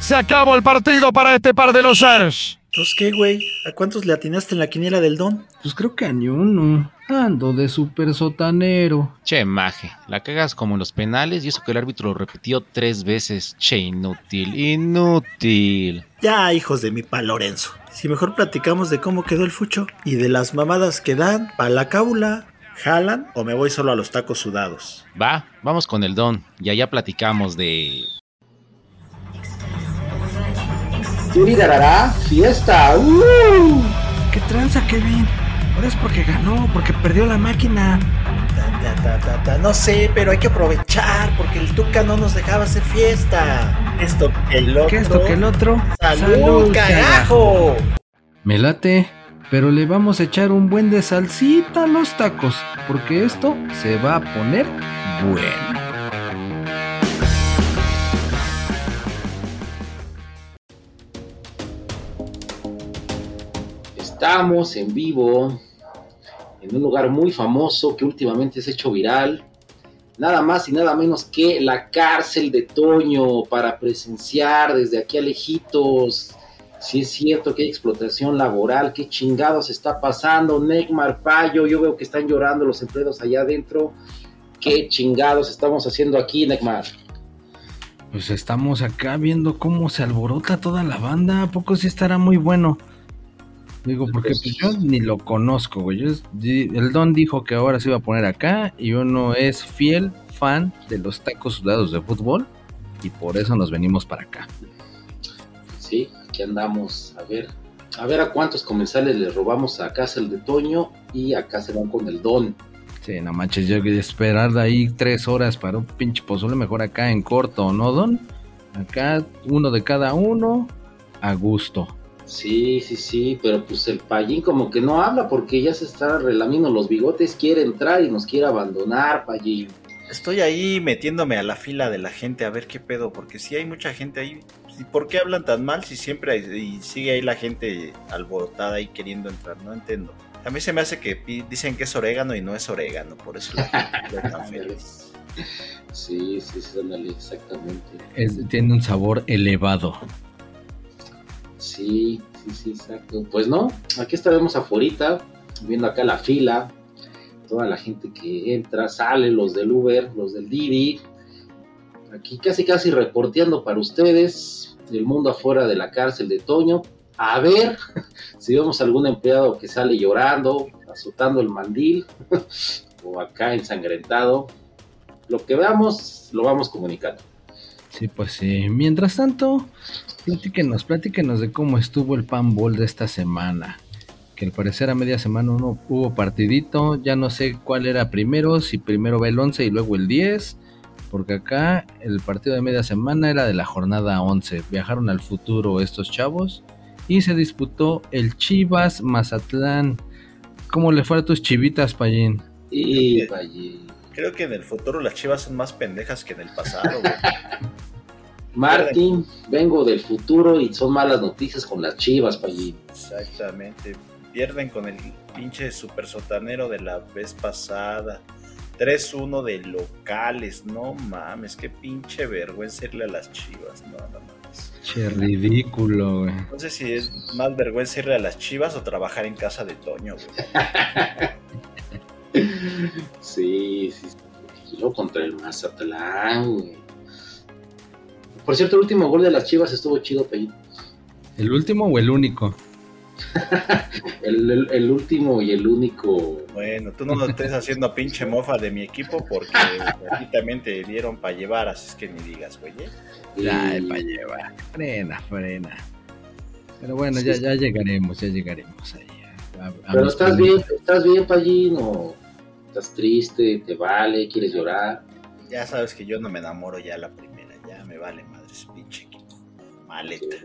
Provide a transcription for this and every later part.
Se acabó el partido para este par de los Ars. ¿Pues qué, güey? ¿A cuántos le atinaste en la quiniela del don? Pues creo que a ni uno. Ando de super sotanero. Che, maje, la cagas como en los penales y eso que el árbitro lo repitió tres veces. Che, inútil, inútil. Ya, hijos de mi pa Lorenzo. Si mejor platicamos de cómo quedó el fucho y de las mamadas que dan pa la cábula. ¿Jalan o me voy solo a los tacos sudados? Va, vamos con el don y allá platicamos de... Yuri dará fiesta. ¡Uh! ¿Qué tranza, Kevin? Ahora es porque ganó, porque perdió la máquina. Ta, ta, ta, ta, ta. No sé, pero hay que aprovechar porque el Tuca no nos dejaba hacer fiesta. Esto que el otro. ¿Qué esto que el otro? ¡Salud, carajo! Me late, pero le vamos a echar un buen de salsita a los tacos, porque esto se va a poner bueno. Estamos en vivo en un lugar muy famoso que últimamente se ha hecho viral. Nada más y nada menos que la cárcel de Toño para presenciar desde aquí a lejitos. Si es cierto que hay explotación laboral, qué chingados está pasando. Neymar Payo, yo veo que están llorando los empleados allá adentro. ¿Qué chingados estamos haciendo aquí, Neymar? Pues estamos acá viendo cómo se alborota toda la banda. ¿A poco sí estará muy bueno? Digo, porque pues yo ni lo conozco, güey. Yo el Don dijo que ahora se iba a poner acá y uno es fiel fan de los tacos sudados de fútbol y por eso nos venimos para acá. Sí, aquí andamos. A ver, a ver a cuántos comensales les robamos a casa el de Toño y acá se van con el Don. Sí, no manches, yo que esperar de ahí tres horas para un pinche pozole, mejor acá en corto, ¿no, Don? Acá uno de cada uno, a gusto. Sí, sí, sí, pero pues el payín como que no habla porque ya se está relamiendo los bigotes, quiere entrar y nos quiere abandonar, payín. Estoy ahí metiéndome a la fila de la gente a ver qué pedo, porque si hay mucha gente ahí. ¿Y por qué hablan tan mal si siempre hay- y sigue ahí la gente alborotada ahí queriendo entrar? No entiendo. A mí se me hace que dicen que es orégano y no es orégano, por eso la gente está tan feliz. Sí, sí, sí, exactamente. Es- tiene un sabor elevado. Sí, sí, sí, exacto. Pues no, aquí estaremos afuera, viendo acá la fila, toda la gente que entra, sale, los del Uber, los del Didi. Aquí casi, casi reporteando para ustedes el mundo afuera de la cárcel de Toño. A ver si vemos algún empleado que sale llorando, azotando el mandil, o acá ensangrentado. Lo que veamos, lo vamos comunicando. Sí, pues sí. Mientras tanto, platíquenos, platíquenos de cómo estuvo el pan ball de esta semana. Que al parecer a media semana uno hubo partidito, ya no sé cuál era primero, si primero va el 11 y luego el 10, porque acá el partido de media semana era de la jornada 11. Viajaron al futuro estos chavos y se disputó el Chivas Mazatlán. ¿Cómo le fue a tus chivitas, Payín? Y vaya. Creo que en el futuro las chivas son más pendejas que en el pasado, güey. Martín, vengo del futuro y son malas noticias con las chivas, Payín. Exactamente. Pierden con el pinche super sotanero de la vez pasada. 3-1 de locales. No mames, qué pinche vergüenza irle a las chivas. No, no mames. Che, ridículo, güey. No sé si es más vergüenza irle a las chivas o trabajar en casa de Toño, güey. Sí, sí. Y luego contra el Mazatlán, güey. Por cierto, el último gol de las chivas estuvo chido, Payín. ¿El último o el único? El, el- el último y el único. Bueno, tú no lo estés haciendo pinche mofa de mi equipo porque a ti también te dieron para llevar, así es que ni digas, güey. ¿eh? Ay, Y- pa' llevar. Frena, frena. Pero bueno, Sí, ya, llegaremos, ya llegaremos ahí. a- a Pero estás bien, estás bien, Payín, o estás triste, te vale, quieres llorar. Ya sabes que yo no me enamoro ya la primera, ya me vale madres, pinche equipo. Maleta.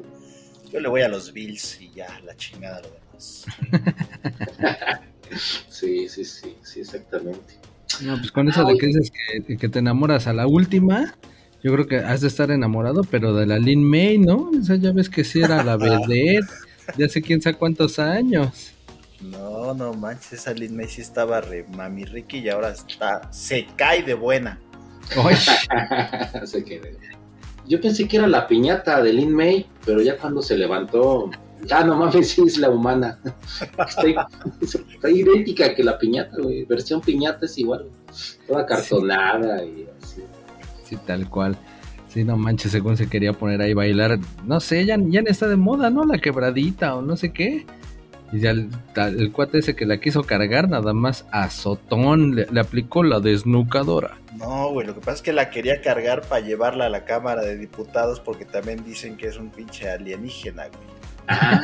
Yo le voy a los Bills y ya, la chingada lo demás. Sí, sí, sí, sí, exactamente. No, pues con eso de que dices que, que te enamoras a la última, yo creo que has de estar enamorado, pero de la Lin May, ¿no? O sea, ya ves que sí era la vedette de hace quién sabe cuántos años. No, No, manches, esa Lin May sí estaba re mami Ricky y ahora está, se cae de buena. Ay, Se quedó. Yo pensé que era la piñata de Lin May, pero ya cuando se levantó, ya no mames, es la humana. Está, idéntica que la piñata, güey. Versión piñata es igual. Toda cartonada y así. sí, tal cual. Sí, no manches, según se quería poner ahí bailar. No sé, ya, ya está de moda, ¿no? La quebradita o no sé qué. Y ya el, cuate ese que la quiso cargar, nada más azotón, le, le aplicó la desnucadora. No, güey, lo que pasa es que la quería cargar para llevarla a la Cámara de Diputados porque también dicen que es un pinche alienígena, güey. Ah,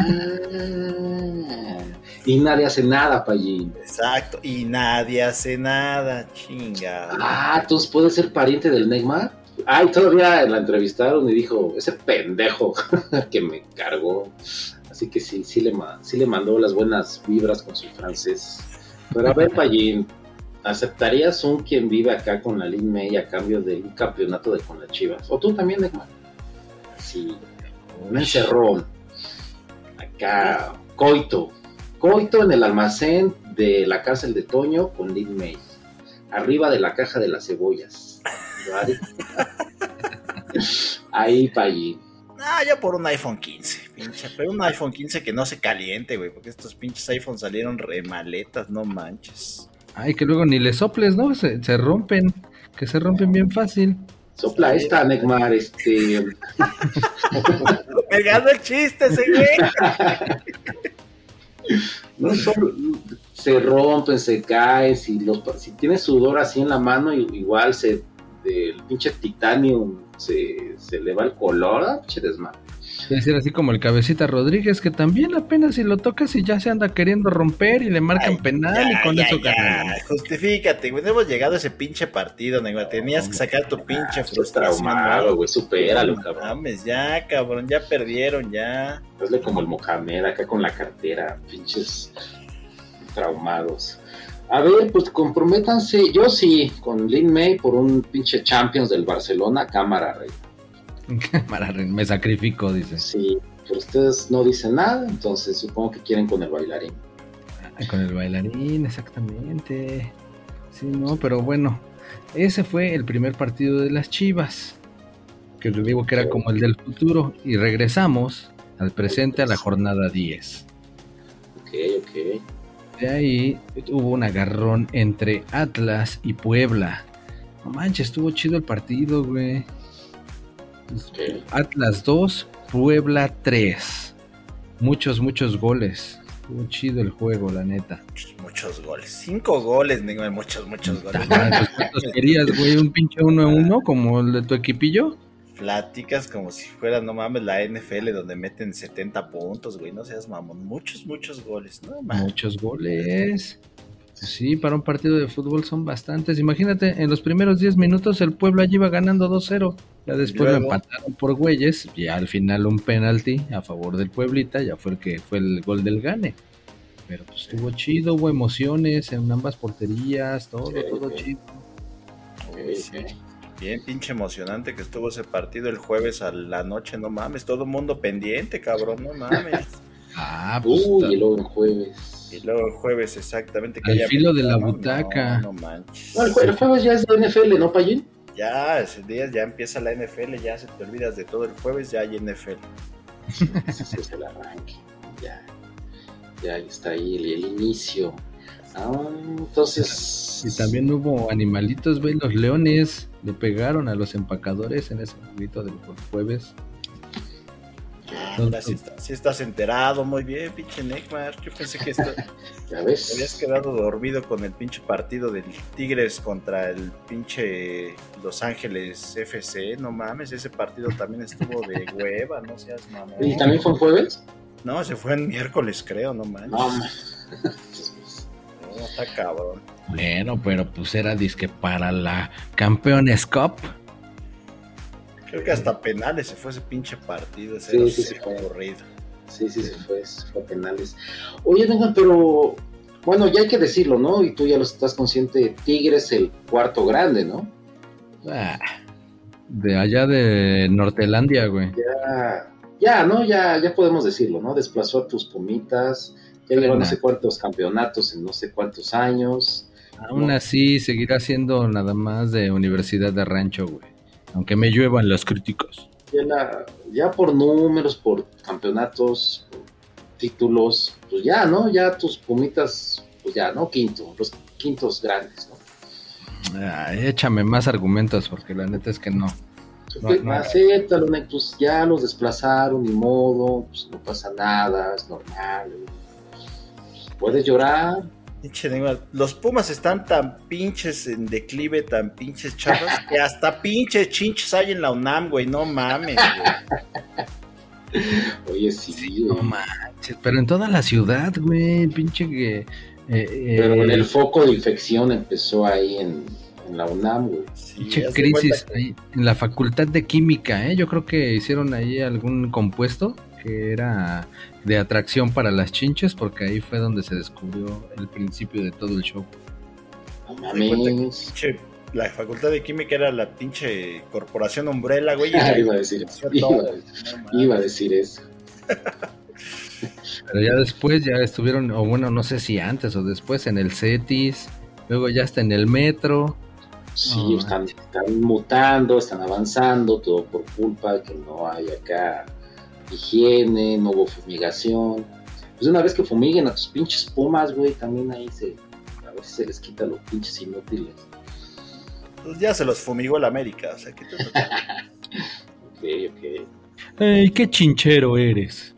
y nadie hace nada, Pallín. Exacto, y nadie hace nada, chinga. Ah, entonces puede ser pariente del Neymar. Ay, todavía la entrevistaron y dijo, ese pendejo que me cargó. Así que sí, sí le, ma- sí le mandó las buenas vibras con su francés. Pero a ver, Pallín, ¿aceptarías un quien vive acá con la Lin May a cambio de un campeonato de con las Chivas? ¿O tú también, Neymar? Sí, un encerrón. Acá, coito. Coito en el almacén de la cárcel de Toño con Lin May. Arriba de la caja de las cebollas. ¿Vale? Ahí, Pallín. Ah, yo por un iPhone 15, pinche, pero un iPhone 15 que no se caliente, güey, porque estos pinches iPhones salieron re maletas, no manches. Ay, que luego ni le soples, ¿no? Se, se rompen, que se rompen bien fácil. Sopla esta, Neymar, este. Me gano el chiste ese güey. No son- se rompen, se caen, si, los, si tienes sudor así en la mano, igual se el pinche titanio se, se le va el color, ah, pinche desmadre. Es decir, así como el cabecita Rodríguez, que también apenas si lo tocas y ya se anda queriendo romper y le marcan Ay, penal Ya, y con ya, eso ganan. Justifícate, güey, no hemos llegado a ese pinche partido, Neymar. Tenías que sacar tu pinche Estás frustración. traumado, güey, supéralo, No cabrón. mames, ya, cabrón, ya perdieron, ya. Hazle como el Mohamed acá con la cartera, pinches traumados. A ver, pues comprométanse, yo sí, con Lin May por un pinche Champions del Barcelona, cámara, rey. Cámara, me sacrifico, dice. Sí, pero ustedes no dicen nada, entonces supongo que quieren con el bailarín. Ah, Con el bailarín, exactamente. Sí, no, pero bueno, ese fue el primer partido de las Chivas. Que les digo que era como el del futuro. Y regresamos al presente a la jornada 10. Ok, ok. De ahí hubo un agarrón entre Atlas y Puebla. No manches, estuvo chido el partido, güey. Atlas 2, Puebla 3. Muchos, muchos goles. Estuvo chido el juego, la neta. Muchos goles. Cinco goles, Neymar, muchos, muchos goles. Pues, ¿Cuántos querías, güey? ¿Un pinche uno a uno como el de tu equipillo? Pláticas como si fuera, no mames, la NFL donde meten 70 puntos, güey. No seas mamón. Muchos, muchos goles. No mames. Muchos goles. Sí, para un partido de fútbol son bastantes. Imagínate, en los primeros 10 minutos el pueblo allí iba ganando 2-0. Ya después lo empataron por güeyes. Y al final un penalti a favor del Pueblita. Ya fue el que fue el gol del gane. Pero pues estuvo chido, hubo emociones en ambas porterías, todo, Sí, todo sí. chido. Sí. Bien pinche emocionante que estuvo ese partido el jueves a la noche, no mames, todo el mundo pendiente, cabrón, no mames. Ah, pues Uy, y luego en jueves. Y luego el jueves exactamente que Al haya filo de la no, butaca. No, no manches. No, el, jue- el jueves ya es de NFL, ¿no, Payín? Ya, ese día ya empieza la NFL, ya se te olvidas de todo el jueves, ya hay NFL. Ese es el arranque. Ya, ya está ahí el, el inicio. Ah, entonces. Y también hubo animalitos, güey, los leones le pegaron a los empacadores en ese jueguito del jueves. Ahora sí, está- sí estás enterado, muy bien, pinche Neymar. Yo pensé que esto- Ya ves. habías quedado dormido con el pinche partido del Tigres contra el pinche Los Ángeles FC. No mames, ese partido también estuvo de hueva, no seas mamón. ¿Y también fue en jueves? No, se fue en miércoles, creo, no manches. No, No, está cabrón. Bueno, pero pues era disque para la Campeones Cup. Creo que hasta penales se fue ese pinche partido. Ese Sí, sí, sí, fue. aburrido. Sí, sí, se fue, se fue a penales. Oye, venga, pero bueno, ya hay que decirlo, ¿no? Y tú ya lo estás consciente, Tigres el cuarto grande, ¿no? Ah, de allá de Nortelandia, güey. Ya, ya, ¿no? Ya, ya podemos decirlo, ¿no? Desplazó a tus pumitas, Lleva no sé cuántos campeonatos en no sé cuántos años. Aún así, seguirá siendo nada más de Universidad de Rancho, güey. Aunque me lluevan los críticos. Ya, la- ya por números, por campeonatos, por títulos, pues ya, ¿no? Ya tus pumitas, pues ya, ¿no? Quinto, los quintos grandes, ¿no? Ay, échame más argumentos, porque la neta es que no. No, Pues, no. acéptalo, pues ya los desplazaron, ni modo, pues no pasa nada, es normal. güey. Puedes llorar, Los Pumas están tan pinches en declive, tan pinches chavos, que hasta pinches chinches hay en la UNAM, güey. No mames, güey. oye, sí, No güey. manches, pero en toda la ciudad, güey, pinche que... eh, eh, pero en el foco de infección empezó ahí en, en la UNAM, güey. Sí, crisis ahí en la facultad de química, ¿eh? Yo creo que hicieron ahí algún compuesto que era de atracción para las chinches, porque ahí fue donde se descubrió el principio de todo el show. Mames. pinche- la facultad de química era la pinche corporación Umbrella, güey. y Ah, iba a decir eso. Iba. No a decir eso. Pero ya después ya estuvieron, o bueno, no sé si antes o después en el CETIS, luego ya está en el metro. Sí, están, están mutando, están avanzando, todo por culpa de que no hay acá higiene, no hubo fumigación. Pues una vez que fumiguen a tus pinches pumas, güey, también ahí se, a si se les quita los pinches inútiles. Pues ya se los fumigó el América, o sea, que Ok, ok. ¡Ey, qué chinchero eres!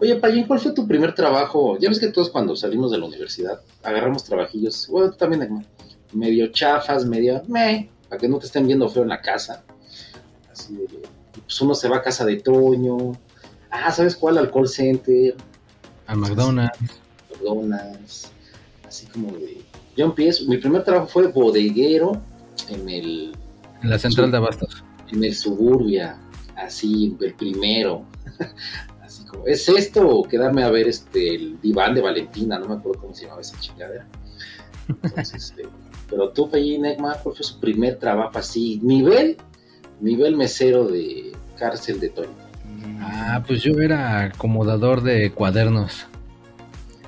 Oye, Payín, ¿cuál fue tu primer trabajo? Ya ves que todos cuando salimos de la universidad agarramos trabajillos, bueno, tú también, medio chafas, medio me, para que no te estén viendo feo en la casa. Así de, pues uno se va a casa de Toño. Ah, ¿sabes cuál? Al call center, A McDonald's. McDonald's, así como de... Yo empiezo, mi primer trabajo fue bodeguero en el, En la central de abastos. en el suburbia, así, el primero. Así como, ¿es esto o quedarme a ver este el diván de Valentina? No me acuerdo cómo se llamaba esa chingadera. Entonces, este, pero tú, Pellín Egma, ¿cuál fue su primer trabajo así? Nivel, nivel mesero de cárcel de Toño. Ah, pues yo era acomodador de cuadernos.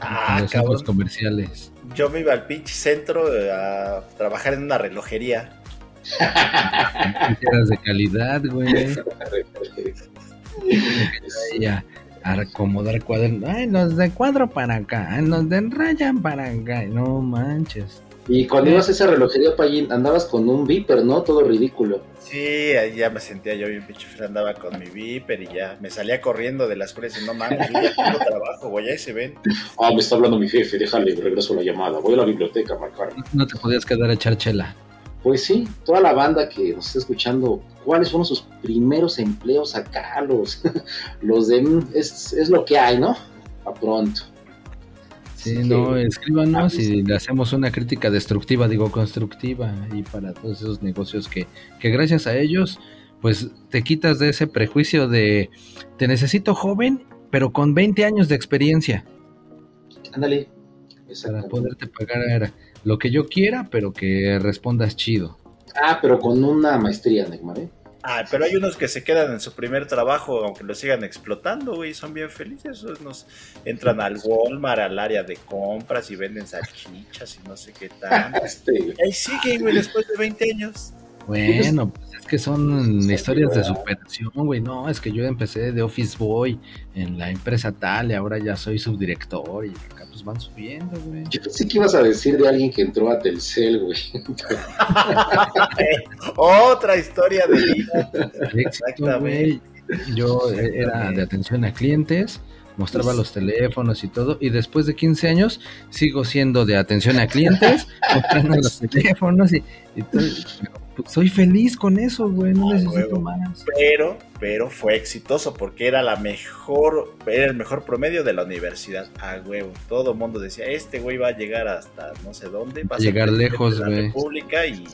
Ah, en los cabrón. comerciales. Yo me iba al pinche centro eh, a trabajar en una relojería. Eras de calidad, güey. Y a, a acomodar cuadernos. Ay, los de cuadro para acá. Los de raya para acá. No manches. Y cuando ibas a esa relojería, Payín, andabas con un viper, ¿no? Todo ridículo. Sí, ahí ya me sentía yo bien pinche andaba con mi viper y ya me salía corriendo de la escuela y diciendo, no mames, yo ya tengo trabajo, güey, ahí se ven. Ah, me está hablando mi jefe, déjale, regreso la llamada. Voy a la biblioteca a marcar. No te podías quedar a echar chela. Pues sí, toda la banda que nos está escuchando, ¿cuáles fueron sus primeros empleos acá? Los, los de... Es, es lo que hay, ¿no? A pronto. Sí, no, escríbanos y le hacemos una crítica destructiva, digo constructiva, y para todos esos negocios que, que gracias a ellos, pues te quitas de ese prejuicio de te necesito joven, pero con 20 años de experiencia, Ándale. para poderte pagar lo que yo quiera, pero que respondas chido. Ah, pero con una maestría, Neymar, ¿eh? Ah, pero hay unos que se quedan en su primer trabajo, aunque lo sigan explotando, güey, son bien felices. Nos entran al Walmart, al área de compras y venden salchichas y no sé qué tal. Este, ahí siguen, güey, después de 20 años. Bueno, pues es que son Sí, historias de superación, güey. No, es que yo empecé de Office Boy en la empresa tal y ahora ya soy subdirector y acá pues van subiendo, güey. Yo pensé que ibas a decir de alguien que entró a Telcel, güey. Otra historia de vida. Éxito, Exactamente. güey. Yo eh, era de atención a clientes, mostraba los teléfonos y todo, y después de 15 años sigo siendo de atención a clientes, mostrando los teléfonos y, y todo. Pero, pues, soy feliz con eso, güey, no Ah, necesito huevo. más. Pero, pero fue exitoso porque era la mejor, era el mejor promedio de la universidad. A huevo. Todo el mundo decía, este güey va a llegar hasta no sé dónde. Va a llegar lejos, de la güey. República y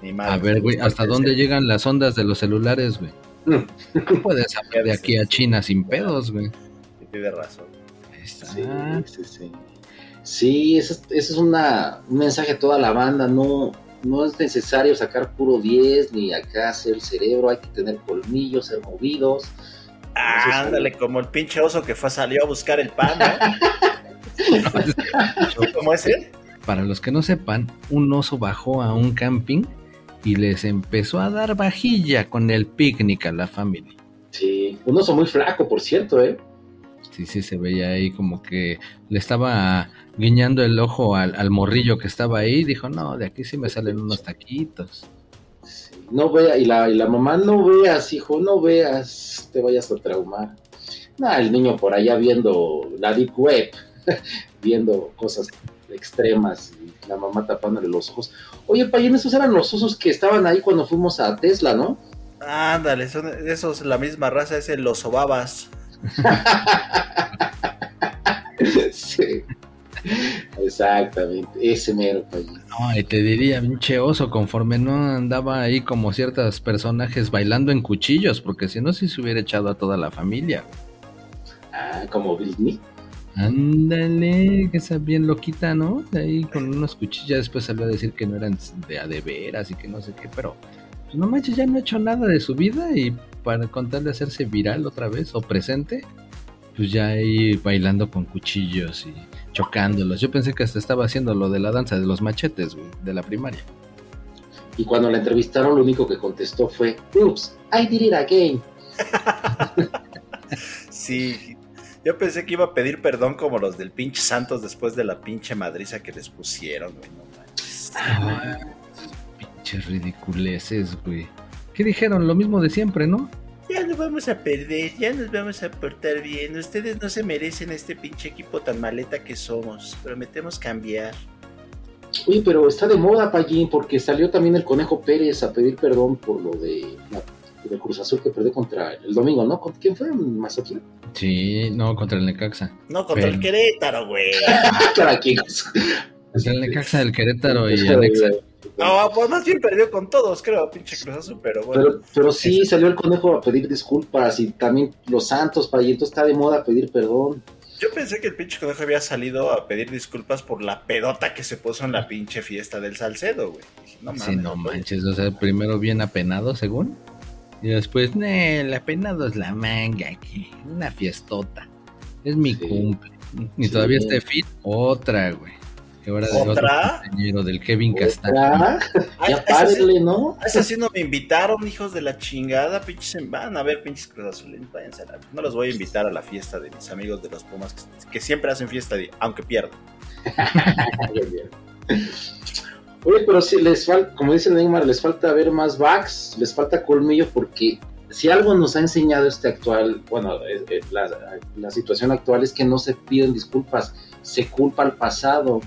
ni más. A ver, güey, ¿hasta dónde llegan las ondas de los celulares, güey? Tú puedes saber de aquí a China sin pedos, güey. Tiene razón. Sí, sí, sí. Sí, ese es, ese es una, un mensaje a toda la banda. No, no es necesario sacar puro 10 ni acá hacer el cerebro. Hay que tener colmillos, ser movidos. Ah, ándale, como el pinche oso que fue, salió a buscar el pan, ¿no? ¿Cómo es él? Para los que no sepan, un oso bajó a un camping y les empezó a dar vajilla con el picnic a la familia. Sí, un oso muy flaco, por cierto, ¿eh? Sí, sí, se veía ahí como que le estaba guiñando el ojo al, al morrillo que estaba ahí. Dijo, no, de aquí sí me salen unos taquitos. Sí, No vea, y la, y la mamá, no veas, hijo, no veas, te vayas a traumar. Nah, el niño por allá viendo la deep web, viendo cosas extremas y la mamá tapándole los ojos. Oye, Payén, esos eran los osos que estaban ahí cuando fuimos a Tesla, ¿no? Ándale, son esos, la misma raza, es el los babas. sí. Exactamente, ese mero Payén. No, y te diría, pinche oso, conforme no andaba ahí como ciertos personajes bailando en cuchillos, porque si no, sí se hubiera echado a toda la familia. Ah, como Britney. Ándale, que esa bien loquita, ¿no? De ahí con unos cuchillos, después salió a decir que no eran de a de veras y que no sé qué, pero pues no manches, ya no ha hecho nada de su vida y para contarle hacerse viral otra vez o presente, pues ya ahí bailando con cuchillos y chocándolos. Yo pensé que hasta estaba haciendo lo de la danza de los machetes, güey, de la primaria. Y cuando la entrevistaron, lo único que contestó fue, Oops, I did it again. Sí, yo pensé que iba a pedir perdón como los del pinche Santos después de la pinche madriza que les pusieron, güey. No manches. Ah, pinches ridiculeces, güey. ¿Qué dijeron? Lo mismo de siempre, ¿no? Ya nos vamos a perder, ya nos vamos a portar bien. Ustedes no se merecen este pinche equipo tan maleta que somos. Prometemos cambiar. Oye, pero está de moda, Payín, porque salió también el Conejo Pérez a pedir perdón por lo de, la, de Cruz Azul que perdió contra el domingo, ¿no? ¿Con quién fue? ¿Mazatlán? Sí, no, contra el Necaxa. No contra Pero- el Querétaro, güey. Para quién. Contra el Necaxa, el Querétaro y Alexa. No, pues más bien perdió con todos, creo, pinche Cruz Azul, pero bueno. Pero, pero sí, salió el Conejo a pedir disculpas y también los Santos, Payín, entonces está de moda pedir perdón. Yo pensé que el pinche conejo había salido a pedir disculpas por la pedota que se puso en la pinche fiesta del Salcedo, güey. No mames. Sí, no manches, o sea, primero bien apenado, según. Y después, ne, el apenado es la manga aquí. Una fiestota. Es mi Sí. cumple. Y Sí. todavía está fit. Otra, güey. Que ahora de otro ¿Otra? compañero del Kevin Castaño. Ya esa sí- párenle, ¿no? a esa sí no me invitaron, hijos de la chingada, pinches. Van a ver, pinches Cruz Azulinos, váyanse a la- No los voy a invitar a la fiesta de mis amigos de los Pumas, que, que siempre hacen fiesta, de, aunque pierdan. Oye, pero sí, les falta, como dice Neymar, les falta ver más backs, les falta colmillo, porque si algo nos ha enseñado este actual, bueno, eh, eh, la, la situación actual es que no se piden disculpas, se culpa al pasado.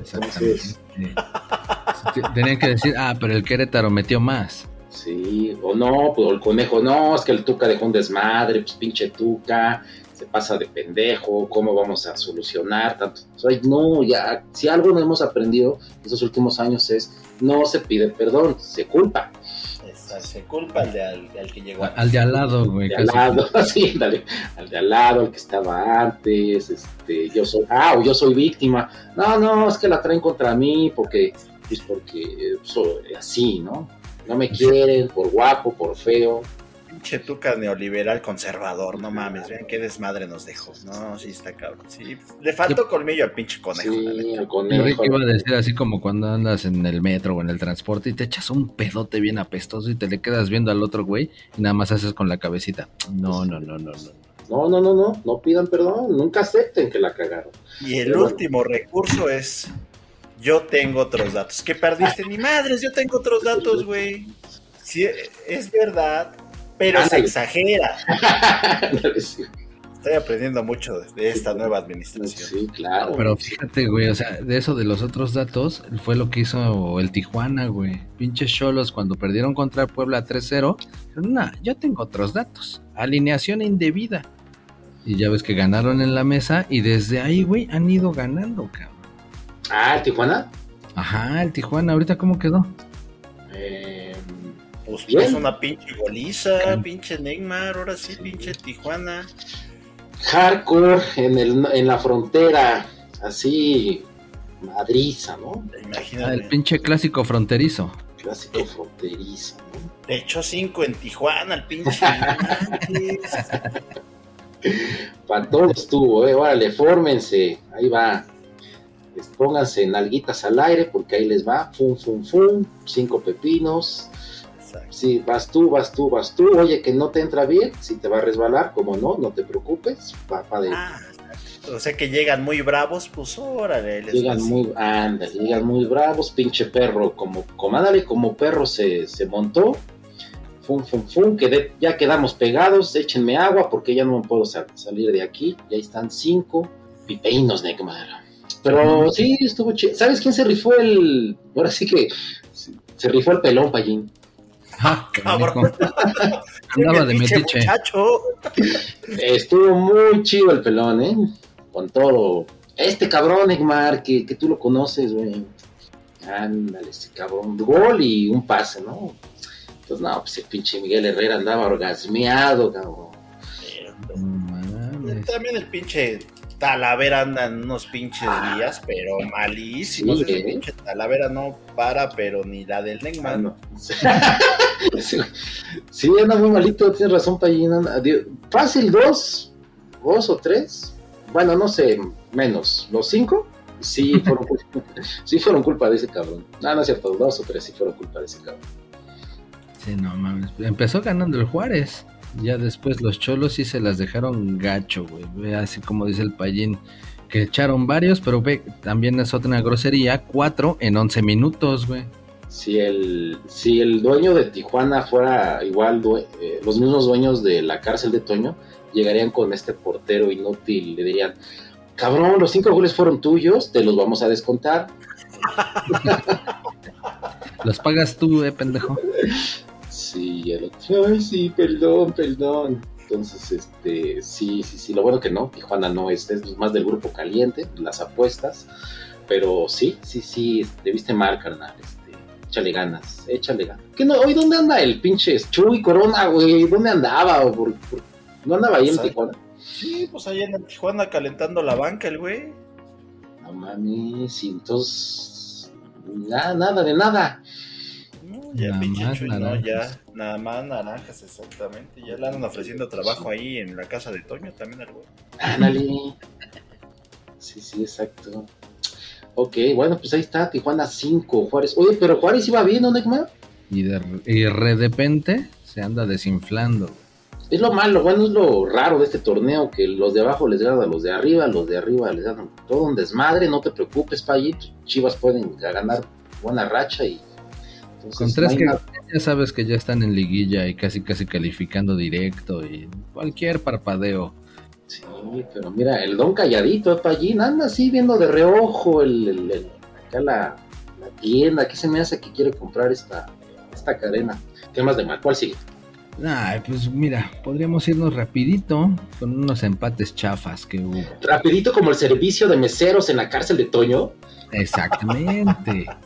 Entonces, Exactamente. Tenían que decir, ah, pero el Querétaro metió más. sí, o no, pues el conejo, no, es que el Tuca dejó un desmadre, pues pinche Tuca, se pasa de pendejo, ¿cómo vamos a solucionar tanto? O sea, no, ya, si algo no hemos aprendido estos últimos años es, no se pide perdón, se culpa. Esa, se culpa al, de, al, al que llegó. Al de al lado, güey. de al lado, sí, dale, al de al lado, el que estaba antes, este, yo soy, ah, o yo soy víctima, no, no, es que la traen contra mí porque, pues porque eh, soy así, ¿no? No me quieren por guapo, por feo, Pinche tuca neoliberal conservador, no mames, vean qué desmadre nos dejó. No, sí está cabrón. Sí, le faltó colmillo al pinche conejo. la sí, neta. el Yo conejo. iba a decir así como cuando andas en el metro o en el transporte y te echas un pedote bien apestoso y te le quedas viendo al otro güey y nada más haces con la cabecita. No, no, no, no, no. No, no, no, no, no pidan perdón, nunca acepten que la cagaron. Y el Pero bueno. último recurso es: Yo tengo otros datos. ¿Qué perdiste? Ni madres, yo tengo otros datos, güey. Sí, es verdad, pero se Ándale. exagera. sí, Estoy aprendiendo mucho de- esta nueva administración. sí, claro. Pero fíjate, güey, o sea, de eso de los otros datos, fue lo que hizo el Tijuana, güey. Pinches cholos cuando perdieron contra Puebla 3-0. dijeron, Nah, yo tengo otros datos. Alineación indebida. Y ya ves que ganaron en la mesa y desde ahí, güey, han ido ganando, cabrón. Ah, Tijuana. Ajá, el Tijuana, ahorita cómo quedó. Eh, Pues Bien. es una pinche goliza, pinche Neymar, ahora sí, pinche Tijuana. hardcore en, el, en la frontera, así, madriza, ¿no? Ah, el Imagínate. pinche clásico fronterizo. Clásico fronterizo, ¿no? De hecho, 5 en Tijuana, el pinche. Para todos estuvo, eh. Órale, fórmense. Ahí va. Pues, Pónganse nalguitas al aire porque ahí les va. Fum, fum, fum. Cinco pepinos. Exacto. Sí, vas tú, vas tú, vas tú. Oye, que no te entra bien. Si te va a resbalar, como no, no te preocupes. Va para de. Ah, o sea que llegan muy bravos, pues órale. Llegan muy, anda, llegan muy bravos, pinche perro, como, como ándale, como perro se, se montó, fum, fum, fum, quedé, ya quedamos pegados, échenme agua porque ya no me puedo sal- salir de aquí, ya están cinco pipeinos, Neymar. Pero sí, estuvo chido. ¿Sabes quién se rifó el, ahora sí que, se rifó el pelón, Payín? Ah, Cabrón. canijo. Andaba de metiche. muchacho. Estuvo muy chido el pelón, ¿eh? Con todo. Este cabrón, Neymar, que, que tú lo conoces, güey. Ándale, ese cabrón. Gol y un pase, ¿no? Entonces, no, pues el pinche Miguel Herrera andaba orgasmeado, cabrón. También el pinche Talavera anda en unos pinches días, pero malísimos. Sí, ¿eh? pinche Talavera no para, pero ni la del Neymar. Ah, no. sí, anda muy malito, tienes razón, di- Fácil, dos, dos o tres. Bueno, no sé, menos. ¿Los cinco? Sí, fueron culpa, sí fueron culpa de ese cabrón. No, no es cierto, dos o tres sí fueron culpa de ese cabrón. Sí, no mames. Empezó ganando el Juárez. Ya después los cholos sí se las dejaron gacho, güey. Ve Así como dice el payín, que echaron varios, pero ve, también es otra grosería. Cuatro en once minutos, güey. Si el, si el dueño de Tijuana fuera igual, due- eh, los mismos dueños de la cárcel de Toño, llegarían con este portero inútil le dirían, cabrón, los cinco goles fueron tuyos, te los vamos a descontar. Los pagas tú, eh, pendejo. Sí, el otro, ay, sí, perdón, perdón. Entonces, este, sí, sí, sí, lo bueno que no, Tijuana no es, es más del grupo caliente, las apuestas, pero sí, sí, sí, debiste mal, carnal, este, échale ganas, échale ganas. ¿Qué no? ¿Hoy dónde anda el pinche Chuy Corona, güey? ¿Dónde andaba? o por- por- ¿No andaba ahí en Sabe. Tijuana? Sí, pues ahí en Tijuana calentando la banca el güey. No mames, y entonces, nada, nada de nada. Ya Nada pinche más Chuy, no, ya. Nada más naranjas, exactamente. Ya le andan ofreciendo trabajo ahí en la casa de Toño también al güey. Ándale. Sí, sí, exacto. Ok, bueno, pues ahí está, Tijuana 5, Juárez. Oye, pero Juárez iba bien, ¿no, Neymar? Y de, y de repente se anda desinflando. Es lo malo, bueno, es lo raro de este torneo, que los de abajo les ganan a los de arriba, los de arriba les ganan todo un desmadre, no te preocupes, Payit, Chivas pueden ganar buena racha y... entonces, Con tres que nada. ya sabes que ya están en liguilla y casi casi calificando directo y cualquier parpadeo. Sí, pero mira, el don calladito, eh, Payín, anda así viendo de reojo el, el- el- acá la, la tienda, ¿qué se me hace que quiere comprar esta, esta cadena? ¿Qué más de mal? ¿Cuál sigue? Ay, pues mira, podríamos irnos rapidito con unos empates chafas que hubo. Rapidito como el servicio de meseros en la cárcel de Toño. Exactamente.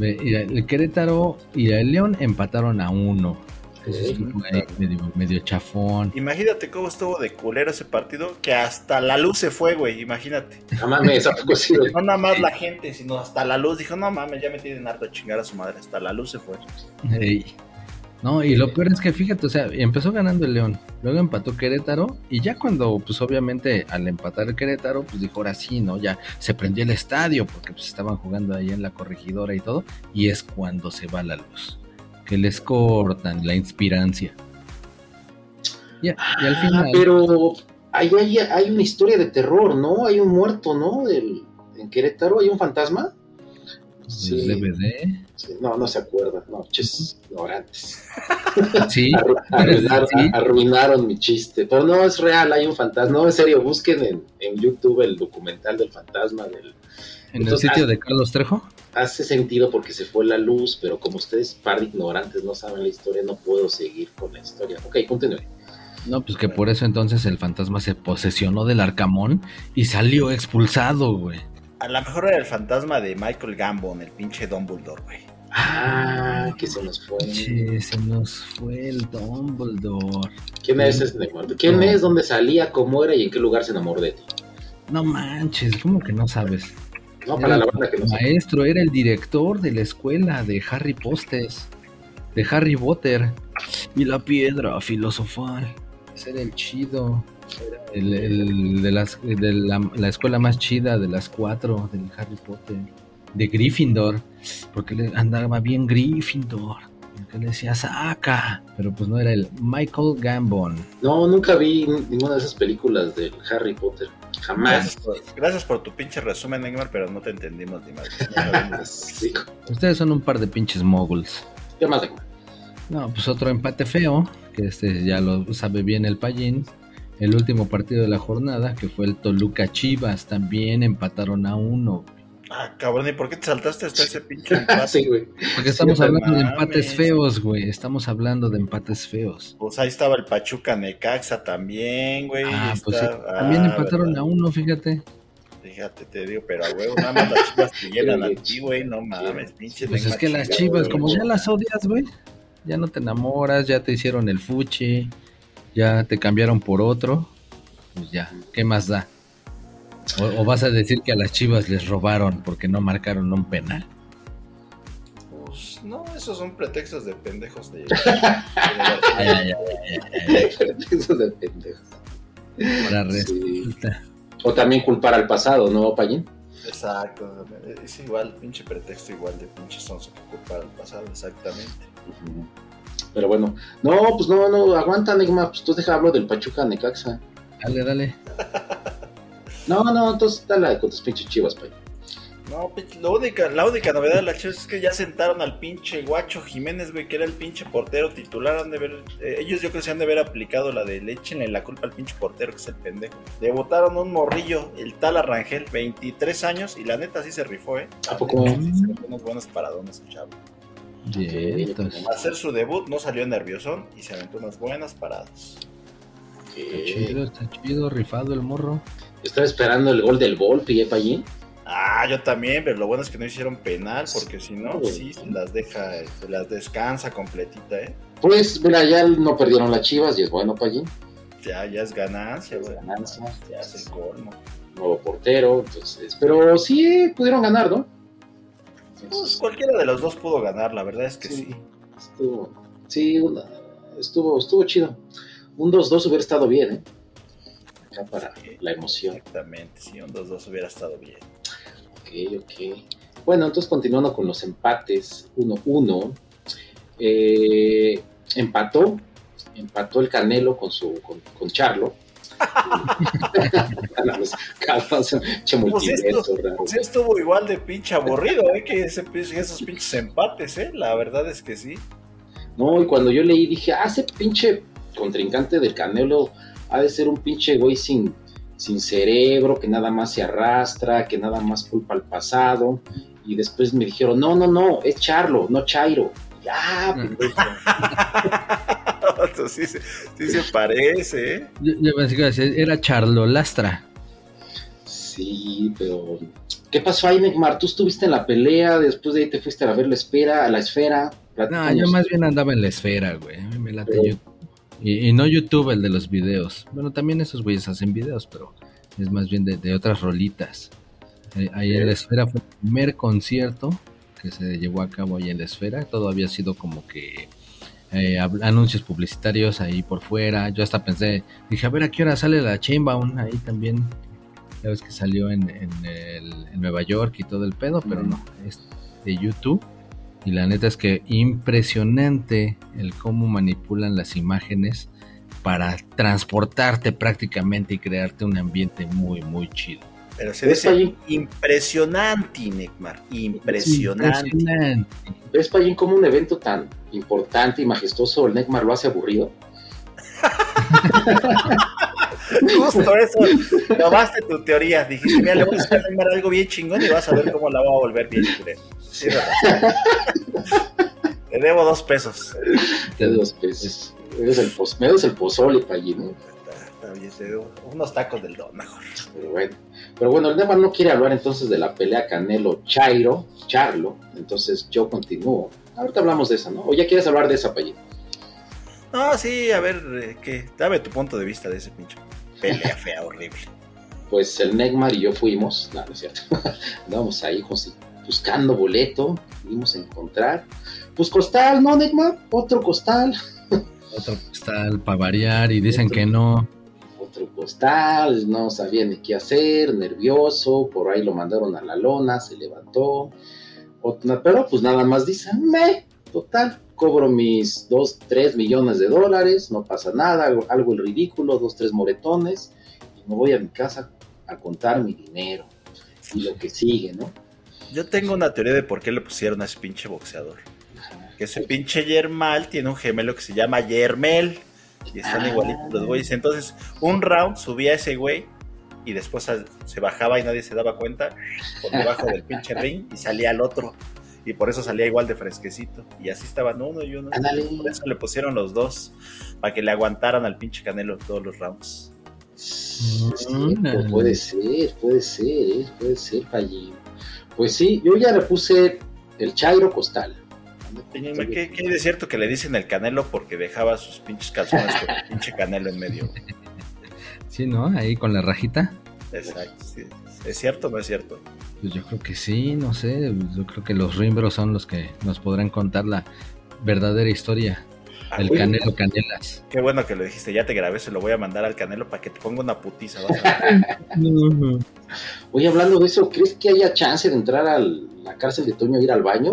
El Querétaro y el León empataron a uno. Estuvo ahí medio, medio chafón. Imagínate cómo estuvo de culero ese partido, que hasta la luz se fue, güey, imagínate. No mames, ¿a poco sí? No nada más la gente, sino hasta la luz. Dijo, no mames, ya me tienen harto a chingar a su madre. Hasta la luz se fue. Ey. No, y lo peor es que fíjate, o sea, empezó ganando el León, luego empató Querétaro, y ya cuando, pues obviamente, al empatar el Querétaro, pues dijo, ahora sí, ¿no? Ya se prendió el estadio, porque pues estaban jugando ahí en la corregidora y todo, y es cuando se va la luz, que les cortan la inspirancia. Y, y al Ah, final, pero ahí hay, hay una historia de terror, ¿no? Hay un muerto, ¿no? Del, en Querétaro hay un fantasma. Pues, el DVD, Sí, No, no se acuerda. No, ches, ignorantes. sí, Arru- arruinaron, Sí. arruinaron mi chiste. Pero no, es real, hay un fantasma. No, en serio, busquen en, en YouTube el documental del fantasma. Del... en el sitio de Carlos Trejo. Hace sentido porque se fue la luz, pero como ustedes, par de ignorantes, no saben la historia, no puedo seguir con la historia. Ok, continúe. No, pues que por eso entonces el fantasma se posesionó del Arcamón y salió expulsado, güey. A lo mejor era el fantasma de Michael Gambon, el pinche Dumbledore, güey. Ah, que se nos fue. Che, se nos fue el Dumbledore. ¿Quién es ese Neymar? ¿Quién No. es? ¿Dónde salía? ¿Cómo era? ¿Y en qué lugar se enamoró de ti? No manches, ¿cómo que no sabes? No, para Era la banda que no sabe. maestro, era el director de la escuela de Harry Postes, de Harry Potter. Y la piedra filosofal. Ese era el chido. Era el, el de, las, de la, la escuela más chida de las cuatro del Harry Potter. De Gryffindor. Porque le andaba bien Gryffindor. Porque le decía saca. Pero pues no era el Michael Gambon. No, nunca vi ninguna de esas películas del Harry Potter. Jamás. Gracias por, gracias por tu pinche resumen, Neymar, pero no te entendimos ni más. Sí. Ustedes son un par de pinches moguls. ¿Qué más, Neymar? No, pues otro empate feo, que este ya lo sabe bien el Pallín. El último partido de la jornada, que fue el Toluca Chivas, también empataron a uno. Ah, cabrón, ¿y por qué te saltaste hasta ese pinche empate? Sí, güey. Porque estamos Sí, hablando de empates feos, güey. Estamos hablando de empates feos. Pues ahí estaba el Pachuca Necaxa también, güey. Ah, pues sí, también ah, empataron verdad. a uno, fíjate. Fíjate, te digo, pero a huevo, nada más las chivas te llenan a ti, güey, no mames, pinche Pues es que las chivas, como ya las odias, güey, ya no te enamoras, ya te hicieron el fuchi, ya te cambiaron por otro, pues ya, ¿qué más da? O, o vas a decir que a las chivas les robaron porque no marcaron un penal. Pues no, esos son pretextos de pendejos de... Ay, ay, ay, Eso de pendejos. ahora Sí. resulta. O también culpar al pasado, ¿no, Payín? Exacto, es igual, pinche pretexto igual de pinche sonso que culpar al pasado, exactamente. Ujú. Pero bueno, no, pues no, no, aguanta, Neymar, pues tú deja hablo del Pachuca Necaxa. Dale, dale. No, no, entonces dale con tus pinches chivas, Payín. No, pinche- lo única, la única novedad de las chivas es que ya sentaron al pinche guacho Jiménez, güey, que era el pinche portero titular. Han de ver, eh, ellos yo creo que se han de haber aplicado la de le échenle la culpa al pinche portero, que es el pendejo. Debutaron un morrillo, el tal Arrangel, 23 años, y la neta sí se rifó, ¿eh? ¿A poco? Sí, se unos buenos paradones, chavo. Al hacer su debut no salió nerviosón y se aventó unas buenas paradas. Está chido, está chido, rifado el morro. Estaba esperando el gol del Volpi, ¿eh, Payín? Ah, yo también, pero lo bueno es que no hicieron penal, porque si no, Sí. sí, se las deja, se las descansa completita, ¿eh? Pues, mira, ya no perdieron las chivas y es bueno, Payín. Ya, ya es ganancia, güey. Ganancia. Ya es el colmo. Nuevo portero, entonces. Pero sí pudieron ganar, ¿no? Pues cualquiera de los dos pudo ganar, la verdad es que sí. Estuvo, sí, una- estuvo, estuvo chido. Un 2-2 hubiera estado bien, ¿eh? Acá para la emoción. Exactamente, sí, un 2-2 hubiera estado bien. Ok, ok. Bueno, entonces continuando con los empates, 1-1. eh, empató, empató el Canelo con su con, con Charlo. No, pues, estuvo igual de pinche aburrido, ¿eh? Que ese, esos pinches empates, ¿eh? La verdad es que sí. No, y cuando yo leí dije, ah, ese pinche contrincante del Canelo ha de ser un pinche güey sin, sin cerebro, que nada más se arrastra, que nada más culpa al pasado. Y después me dijeron, no, no, no, es Charlo, no Chairo. Ya, pendejo. Sí, se- sí se parece, ¿eh? Yo, yo pensé que iba a decir, era Charlo Lastra. Sí, pero. ¿Qué pasó ahí, Neymar? Tú estuviste en la pelea, después de ahí te fuiste a ver la esfera, a la esfera. No, yo más bien andaba en la esfera, güey. Me late Pero- YouTube. Y, y no YouTube el de los videos. Bueno, también esos güeyes hacen videos, pero es más bien de, de otras rolitas. Eh, ahí en la esfera fue el primer concierto que se llevó a cabo ahí en la esfera. Todo había sido como que eh, anuncios publicitarios ahí por fuera. Yo hasta pensé, dije, a ver a qué hora sale la Chainbound ahí también. Ya ves que salió en, en el- en Nueva York y todo el pedo, pero no, es de YouTube. Y la neta es que impresionante el cómo manipulan las imágenes para transportarte prácticamente y crearte un ambiente muy, muy chido. Pero se ¿Ves, dice Payín? impresionante, Neymar. Impresionante. Impresionante. ¿Ves, Payín, cómo un evento tan importante y majestuoso el Neymar lo hace aburrido? Justo eso. Tomaste tu teoría. Dijiste, mira, le voy a hacer Neymar algo bien chingón y vas a ver cómo la va a volver bien culero. Sí. Te debo dos pesos. De dos pesos. El, me das el pozole, Payín, ¿no? Unos tacos del don, mejor. Pero bueno. Pero bueno, el Neymar no quiere hablar entonces de la pelea Canelo-Chairo, Charlo. Entonces yo continúo. Ahorita hablamos de esa, ¿no? O ya quieres hablar de esa, Payín. No, sí, a ver, eh, ¿qué? Dame tu punto de vista de ese pinche pelea fea, horrible. pues el Neymar y yo fuimos, no, no es cierto, andábamos ahí José, buscando boleto, pudimos encontrar, pues costal, ¿no, Neymar? Otro costal, Otro postal para variar y dicen Otro. que no. Postal, no sabía ni qué hacer, nervioso, por ahí lo mandaron a la lona, se levantó. Pero pues nada más dice, me, total, cobro mis 2, 3 millones de dólares, no pasa nada, algo, algo el ridículo, dos, tres moretones, y me voy a mi casa a contar mi dinero. Y lo que sigue, ¿no? Yo tengo una teoría de por qué le pusieron a ese pinche boxeador. Que ese pinche Yermal tiene un gemelo que se llama Yermel. Y están Ah. igualitos los güeyes. Entonces, un round subía ese güey y después se bajaba y nadie se daba cuenta por debajo del pinche ring y salía al otro. Y por eso salía igual de fresquecito. Y así estaban uno y uno. Por eso le pusieron los dos. Para que le aguantaran al pinche Canelo todos los rounds. Sí, pues puede ser, puede ser, puede ser, Pallín. Pues sí, yo ya le puse el Chairo Costal. ¿Qué, de cierto que le dicen el Canelo porque dejaba sus pinches calzones con el pinche Canelo en medio? Sí, ¿no? Ahí con la rajita. Exacto. sí. ¿Es cierto o no es cierto? Pues yo creo que sí, no sé. Yo creo que los rimbros son los que nos podrán contar la verdadera historia. Ah, El uy, Canelo Canelas. Qué bueno que lo dijiste, ya te grabé, se lo voy a mandar al Canelo para que te ponga una putiza. a ver. Oye, hablando de eso, ¿crees que haya chance de entrar a la cárcel de Toño a ir al baño?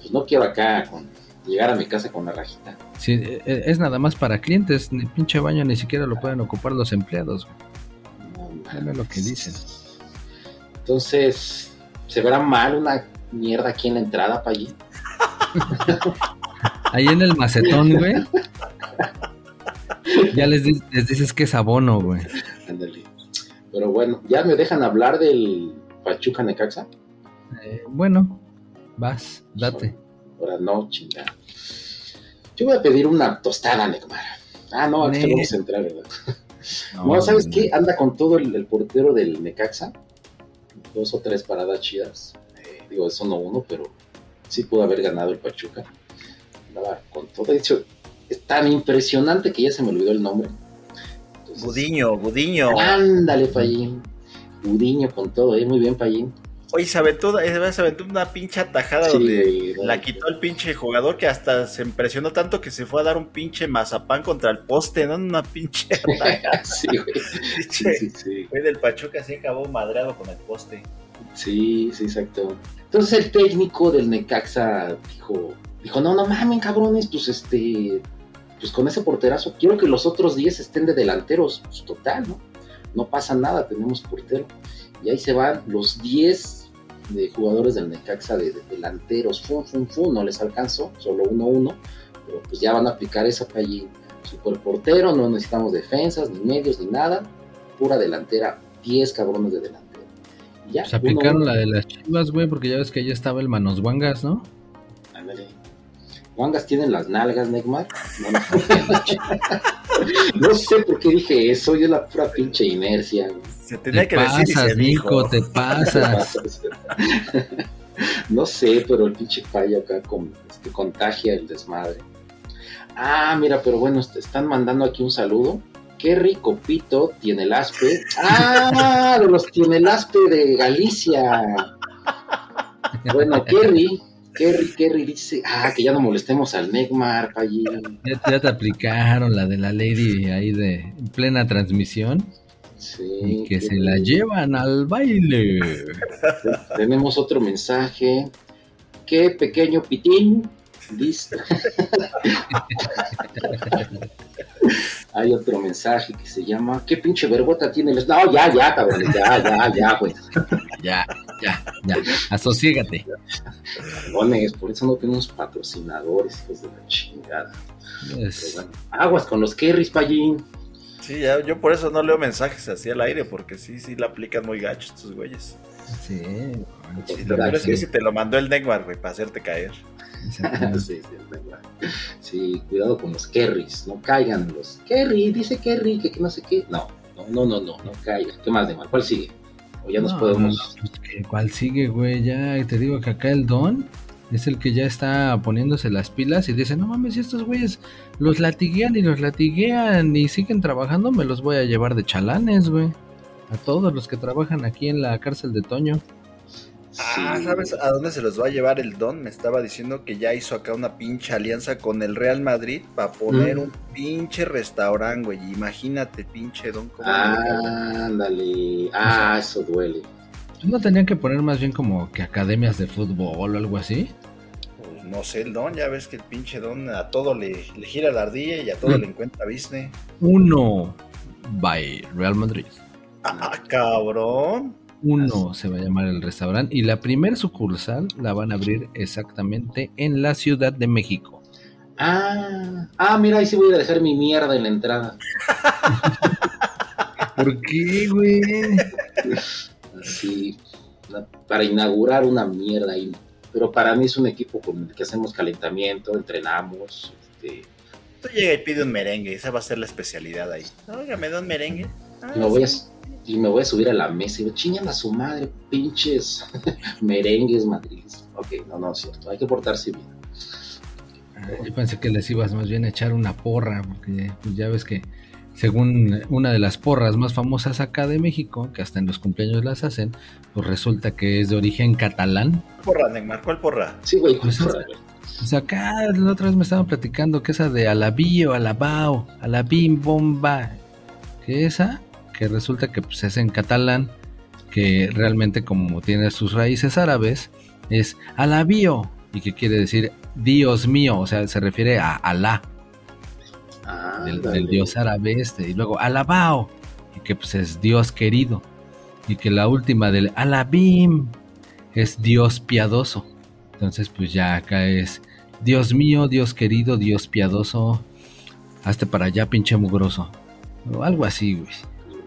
Pues no quiero acá con, llegar a mi casa con la rajita. Sí, e- e- es nada más para clientes. Ni pinche baño ni siquiera lo pueden ocupar los empleados. güey. No, lo que dicen. Entonces, ¿se verá mal una mierda aquí en la entrada, Pallín? Ahí en el macetón, güey. Ya les, les dices que es abono, güey. Ándale. Pero bueno, ¿ya me dejan hablar del Pachuca Necaxa? Eh, bueno, vas, date. Ahora no, chingada. Yo voy a pedir una tostada, Neymar. Ah, no, aquí vamos a entrar, ¿verdad? No, ¿sabes qué? Anda con todo el, el portero del Necaxa. Dos o tres paradas chidas. Eh, digo, eso no uno, pero sí pudo haber ganado el Pachuca. Andaba con todo. De hecho, es tan impresionante que ya se me olvidó el nombre. Entonces, Gudiño, Gudiño. Ándale, Payín. Gudiño con todo, ¿eh? Muy bien, Payín. Oye, se aventó, se aventó una pinche atajada Sí, donde no. la quitó el pinche jugador que hasta se impresionó tanto que se fue a dar un pinche mazapán contra el poste, ¿no? Una pinche atajada. sí, güey. Sí, sí, sí. güey del Pachuca se acabó madreado con el poste. Sí, sí, exacto. Entonces el técnico del Necaxa dijo, dijo, no, no mamen, cabrones, pues este, pues con ese porterazo, quiero que los otros 10 estén de delanteros, pues total, ¿no? No pasa nada, tenemos portero. Y ahí se van los 10 de jugadores del Necaxa de, de delanteros, fum, fum, fum, no les alcanzó, solo uno, uno, pero pues ya van a aplicar esa allí. Super portero, no necesitamos defensas, ni medios, ni nada, pura delantera, 10 cabrones de delantero. Ya, Se Pues aplicaron uno, la de las chivas, güey, porque ya ves que ya estaba el Manos Wangas, ¿no? Ándale. Wangas tienen las nalgas, Neymar. No, no, no sé por qué dije eso, yo la pura pinche inercia. güey. Se tenía Te que decir pasas, dijo. Nico, te pasas. No sé, pero el pinche payo acá con, este, contagia el desmadre. Ah, mira, pero bueno, te están mandando aquí un saludo. Qué rico pito tiene el aspe. Ah, de los tiene el aspe de Galicia. Bueno, Kerry, Kerry, Kerry dice, ah, que ya no molestemos al Neymar, Payín. Ya, ya te aplicaron la de la Lady ahí de en plena transmisión Sí, y que se la llevan al baile. Tenemos otro mensaje. Qué pequeño pitín. Listo. Hay otro mensaje que se llama ¿Qué pinche vergüenza tiene el... No, ya, ya, cabrón. Ya, ya, ya, güey. Ya, ya, ya. Asociégate. Cabrones, por eso no tenemos patrocinadores, hijos de la chingada. Pero Es- bueno, aguas con los Kerrys, Pallín. Sí, ya, yo por eso no leo mensajes así al aire, porque sí, sí la aplican muy gacho estos güeyes. sí, lo peor es que si te lo mandó el Neymar, güey, para hacerte caer. exacto. sí, sí, cuidado con los Kerrys, no caigan los Kerry, dice Kerry, que, que no sé qué. No, no, no, no, no, no caigan. ¿Qué más de mal? ¿Cuál sigue? O ya nos No, podemos. pues, ¿qué- ¿Cuál sigue, güey? Ya te digo que acá el Don es el que ya está poniéndose las pilas y dice, no mames, si estos güeyes los latiguean y los latiguean y siguen trabajando, me los voy a llevar de chalanes, güey. A todos los que trabajan aquí en la cárcel de Toño. Ah. ¿sabes a dónde se los va a llevar el Don? Me estaba diciendo que ya hizo acá una pinche alianza con el Real Madrid para poner Mm. un pinche restaurante, güey. Imagínate, pinche Don. cómo le cae. Ándale. Ah, eso duele. ¿No tendrían que poner más bien como que academias de fútbol o algo así? Pues no sé, el Don, ya ves que el pinche Don a todo le, le gira la ardilla y a todo Mm. le encuentra business. Uno by Real Madrid. Ah, cabrón. Uno se va a llamar el restaurante y la primer sucursal la van a abrir exactamente en la Ciudad de México. Ah, ah, mira, ahí sí voy a dejar mi mierda en la entrada. ¿Por qué, güey? Así, para inaugurar una mierda ahí. Pero para mí es un equipo con el que hacemos calentamiento, entrenamos. Este, Tú llega y pide un merengue, esa va a ser la especialidad ahí. Oiga, me da un merengue. Ah, y, me voy a, y me voy a subir a la mesa y digo, chingan a su madre, pinches merengues Madrid. Ok, no, no es cierto, hay que portarse bien. Ah, Yo pensé que les ibas más bien a echar una porra, porque pues, ya ves que según una de las porras más famosas acá de México, que hasta en los cumpleaños las hacen, pues resulta que es de origen catalán. Porra, Neymar, ¿cuál porra? Sí, güey, Pues es- porra. Pues acá la otra vez me estaban platicando que esa de alabío, alabao, alabim, bomba, que esa, que resulta que pues, es en catalán, que realmente como tiene sus raíces árabes, es alabío, y que quiere decir Dios mío, o sea, se refiere a Alá, Ah, del dios árabe este, y luego alabao, y que pues es Dios querido, y que la última del alabim es Dios piadoso. Entonces pues ya acá es Dios mío, Dios querido, Dios piadoso, hazte para allá pinche mugroso, o algo así, güey.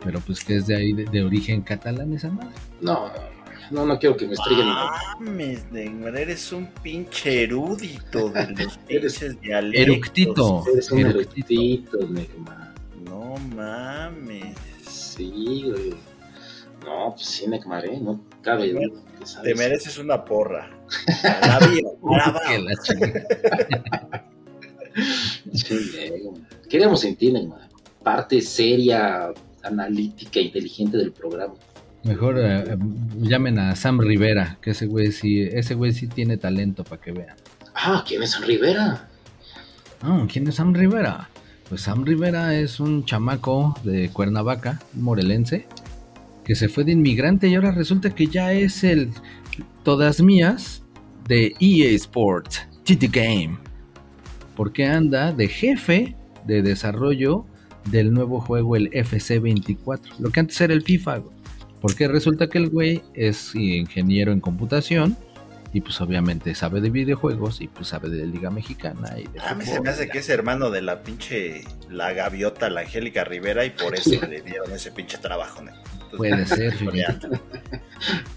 Pero pues que es de ahí, de, de origen catalán esa madre. No, no, no quiero que me estrellen. Mames, Neymar, eres un pinche erudito de los Eres pinches dialectos. Eructito. Eres un Eructito. erudito, Neymar. No mames. Sí, güey. No, pues sí, Neymar, ¿eh? No cabe. Te mereces una porra. Que la chingada. Sí, Neymar. Queríamos en ti, Neymar. Parte seria, analítica, inteligente del programa. Mejor eh, eh, llamen a Sam Rivera, que ese güey sí, ese güey sí tiene talento para que vean. Ah, ¿quién es San Rivera? Ah, ¿quién es Sam Rivera? Pues Sam Rivera es un chamaco de Cuernavaca, un morelense, que se fue de inmigrante y ahora resulta que ya es el todas mías de EA Sports, TT Game. Porque anda de jefe de desarrollo del nuevo juego, el FC24, lo que antes era el FIFA. güey. Porque resulta que el güey es ingeniero en computación y pues obviamente sabe de videojuegos y pues sabe de Liga Mexicana y de A mí se me hace que es hermano de la pinche la gaviota, la Angélica Rivera, y por eso le dieron ese pinche trabajo. ¿no? Entonces, Puede ser.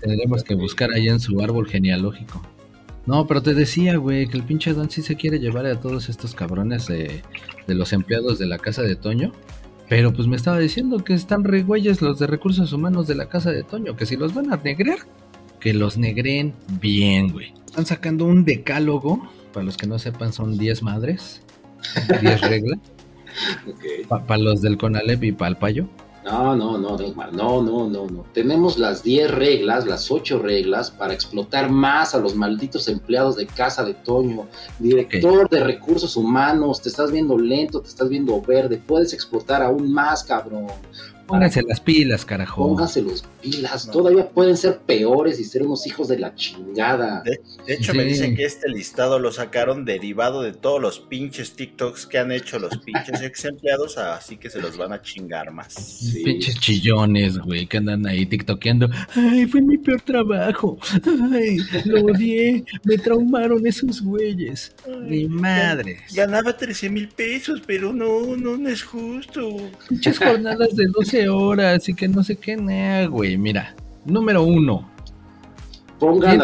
Tendremos que buscar ahí en su árbol genealógico. No, pero te decía, güey, que el pinche Don sí se quiere llevar a todos estos cabrones de, de los empleados de la casa de Toño. Pero pues me estaba diciendo que están re güeyes los de recursos humanos de la casa de Toño, que si los van a negrear, que los negreen bien, güey. Están sacando un decálogo, para los que no sepan son 10 madres, 10 reglas, para los del Conalep y para el payo. No, no, no, Neymar, no, no, no, no. Tenemos las 10 reglas, las 8 reglas para explotar más a los malditos empleados de casa de Toño. Director de recursos humanos, te estás viendo lento, te estás viendo verde, puedes explotar aún más, cabrón. Pónganse las pilas, carajo. Pónganse los pilas, No. todavía pueden ser peores y ser unos hijos de la chingada. De hecho, me dicen que este listado lo sacaron derivado de todos los pinches TikToks que han hecho los pinches ex empleados, así que se los van a chingar más. Sí. Pinches chillones, güey, que andan ahí tiktokeando. Ay, fue mi peor trabajo. Ay, lo odié. Me traumaron esos güeyes. Mi madre. Ganaba 13 mil pesos, pero no, no, no es justo. Pinches jornadas de 12 horas y que no sé qué, nada, güey. Mira, número uno. Pongan,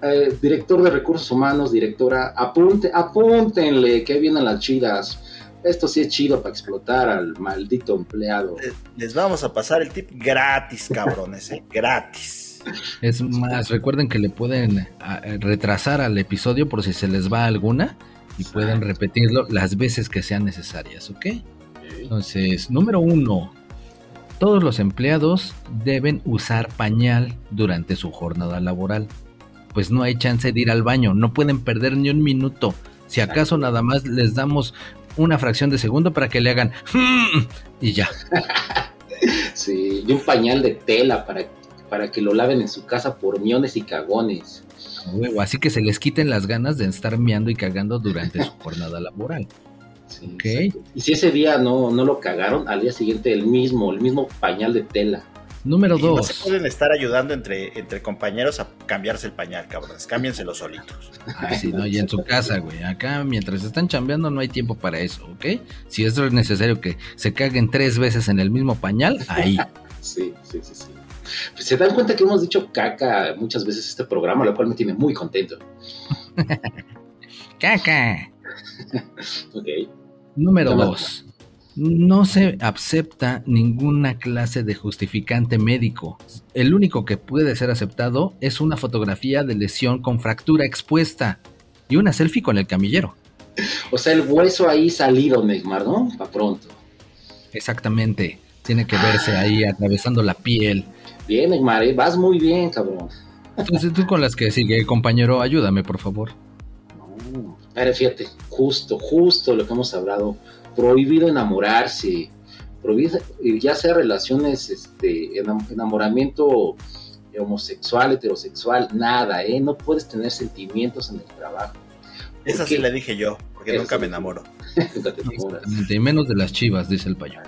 eh, director de recursos humanos, directora, apunte, apúntenle que vienen las chidas. Esto sí es chido para explotar al maldito empleado. Les vamos a pasar el tip gratis, cabrones, ¿eh? Gratis. Es más, recuerden que le pueden a, eh, retrasar al episodio por si se les va alguna y pueden repetirlo las veces que sean necesarias, ¿ok? Entonces, número uno, Todos los empleados deben usar pañal durante su jornada laboral. Pues no hay chance de ir al baño, no pueden perder ni un minuto. Si acaso nada más les damos una fracción de segundo para que le hagan y ya. Sí, y un pañal de tela para, para que lo laven en su casa por miones y cagones. Así que se les quiten las ganas de estar meando y cagando durante su jornada laboral. Sí, Ok. exacto. Y si ese día no, no lo cagaron, al día siguiente el mismo, el mismo pañal de tela. Número Y no 2. se pueden estar ayudando entre, entre compañeros a cambiarse el pañal, cabrones. Cámbienselo solitos. Sí, no, y en su casa, güey. Acá, mientras están chambeando, no hay tiempo para eso, ¿ok? Si es necesario que se caguen tres veces en el mismo pañal, ahí. Sí, sí, sí, sí. Pues se dan cuenta que hemos dicho caca muchas veces este programa, lo cual me tiene muy contento. ¡Caca! Ok. Número Nada 2. No se acepta ninguna clase de justificante médico. El único que puede ser aceptado es una fotografía de lesión con fractura expuesta y una selfie con el camillero. O sea, el hueso ahí salido, Neymar, ¿no? Pa' pronto. Exactamente. Tiene que verse ahí atravesando la piel. Bien, Neymar, ¿eh? vas muy bien, cabrón. Entonces tú con las que sigue, compañero, ayúdame, por favor. Pero fíjate, justo, justo lo que hemos hablado. Prohibido enamorarse. Prohibido, eh, ya sea relaciones, este, enam- enamoramiento homosexual, heterosexual, nada, ¿eh? No puedes tener sentimientos en el trabajo. Esa qué? sí la dije yo, porque nunca sí me enamoro. Nunca te enamoras. Menos de las chivas, dice el payo.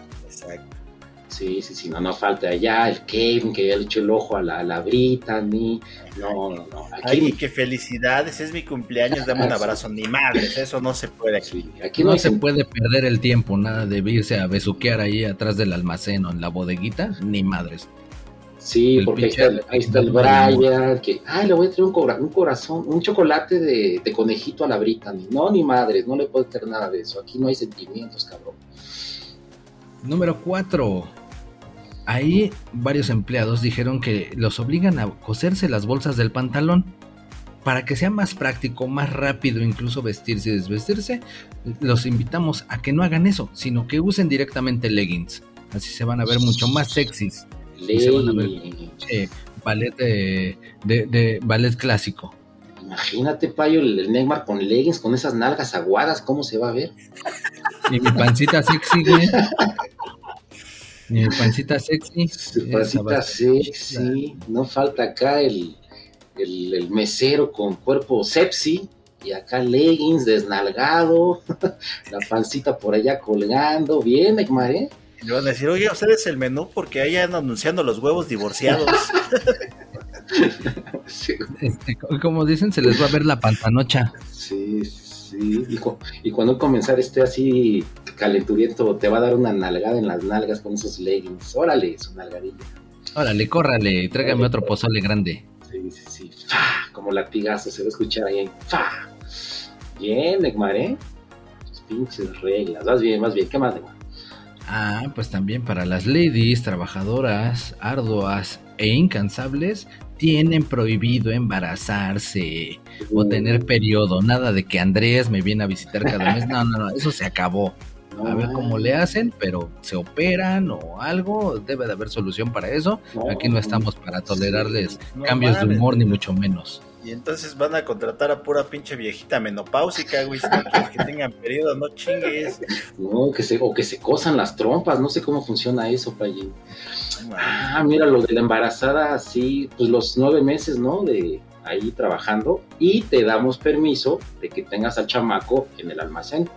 Sí, sí, sí, no, no falta allá el Kevin que le echó el ojo a la, a la Brittany. No, no, no. Aquí, Ay, qué felicidades, es mi cumpleaños, dame un abrazo. Ni madres, eso no se puede aquí. sí, aquí no se puede perder el tiempo, nada de irse a besuquear ahí atrás del almacén o en la bodeguita, ni madres. Sí, el porque ahí está, el- ahí está el Brian, que, ay, le voy a traer un, cobra- un corazón, un chocolate de, de conejito a la Brittany. No, ni madres, no le puedo traer nada de eso. Aquí no hay sentimientos, cabrón. Número 4. Ahí varios empleados dijeron que los obligan a coserse las bolsas del pantalón. Para que sea más práctico, más rápido, incluso vestirse y desvestirse, los invitamos a que no hagan eso, sino que usen directamente leggings. Así se van a ver mucho más sexys. Y se van a ver. Ley. Eh, ballet de, de- de ballet clásico. Imagínate, Payo, el, el Neymar con leggings, con esas nalgas aguadas, ¿cómo se va a ver? Y mi pancita sexy, güey. Mi pancita sexy. Pancita sexy, no falta acá el, el, el mesero con cuerpo sepsi y acá leggings desnalgado, la pancita por allá colgando, bien, Neymar, ¿eh? Y le van a decir, oye, ustedes el menú porque ahí andan anunciando los huevos divorciados. Sí, Este, co- como dicen, se les va a ver la pantanocha. sí, sí. Y, cu- y cuando comenzar esté así calenturiento, te va a dar una nalgada en las nalgas con esos leggings. Órale, su nalgadilla. Órale, córrale, tráigame otro pozole grande. Sí, sí, sí. ¡Fa! Como latigazo, se va a escuchar ahí. ¡Fa! Bien, Neymar, ¿eh? Tus pinches reglas. Vas bien, vas bien. ¿Qué más, Neymar? Ah, pues también para las ladies, trabajadoras, arduas e incansables, tienen prohibido embarazarse o tener periodo. Nada de que Andrés me viene a visitar cada mes. No, no, no, eso se acabó. A ver cómo le hacen, pero se operan o algo, debe de haber solución para eso. Aquí no estamos para tolerarles cambios de humor, ni mucho menos. Y entonces van a contratar a pura pinche viejita menopáusica, güey. Si no quieres que tengan periodo, no chingues. No, que se, o que se cosan las trompas, no sé cómo funciona eso, Payín. Ah, mira, lo de la embarazada, sí, pues los nueve meses, ¿no? De ahí trabajando y te damos permiso de que tengas al chamaco en el almacén.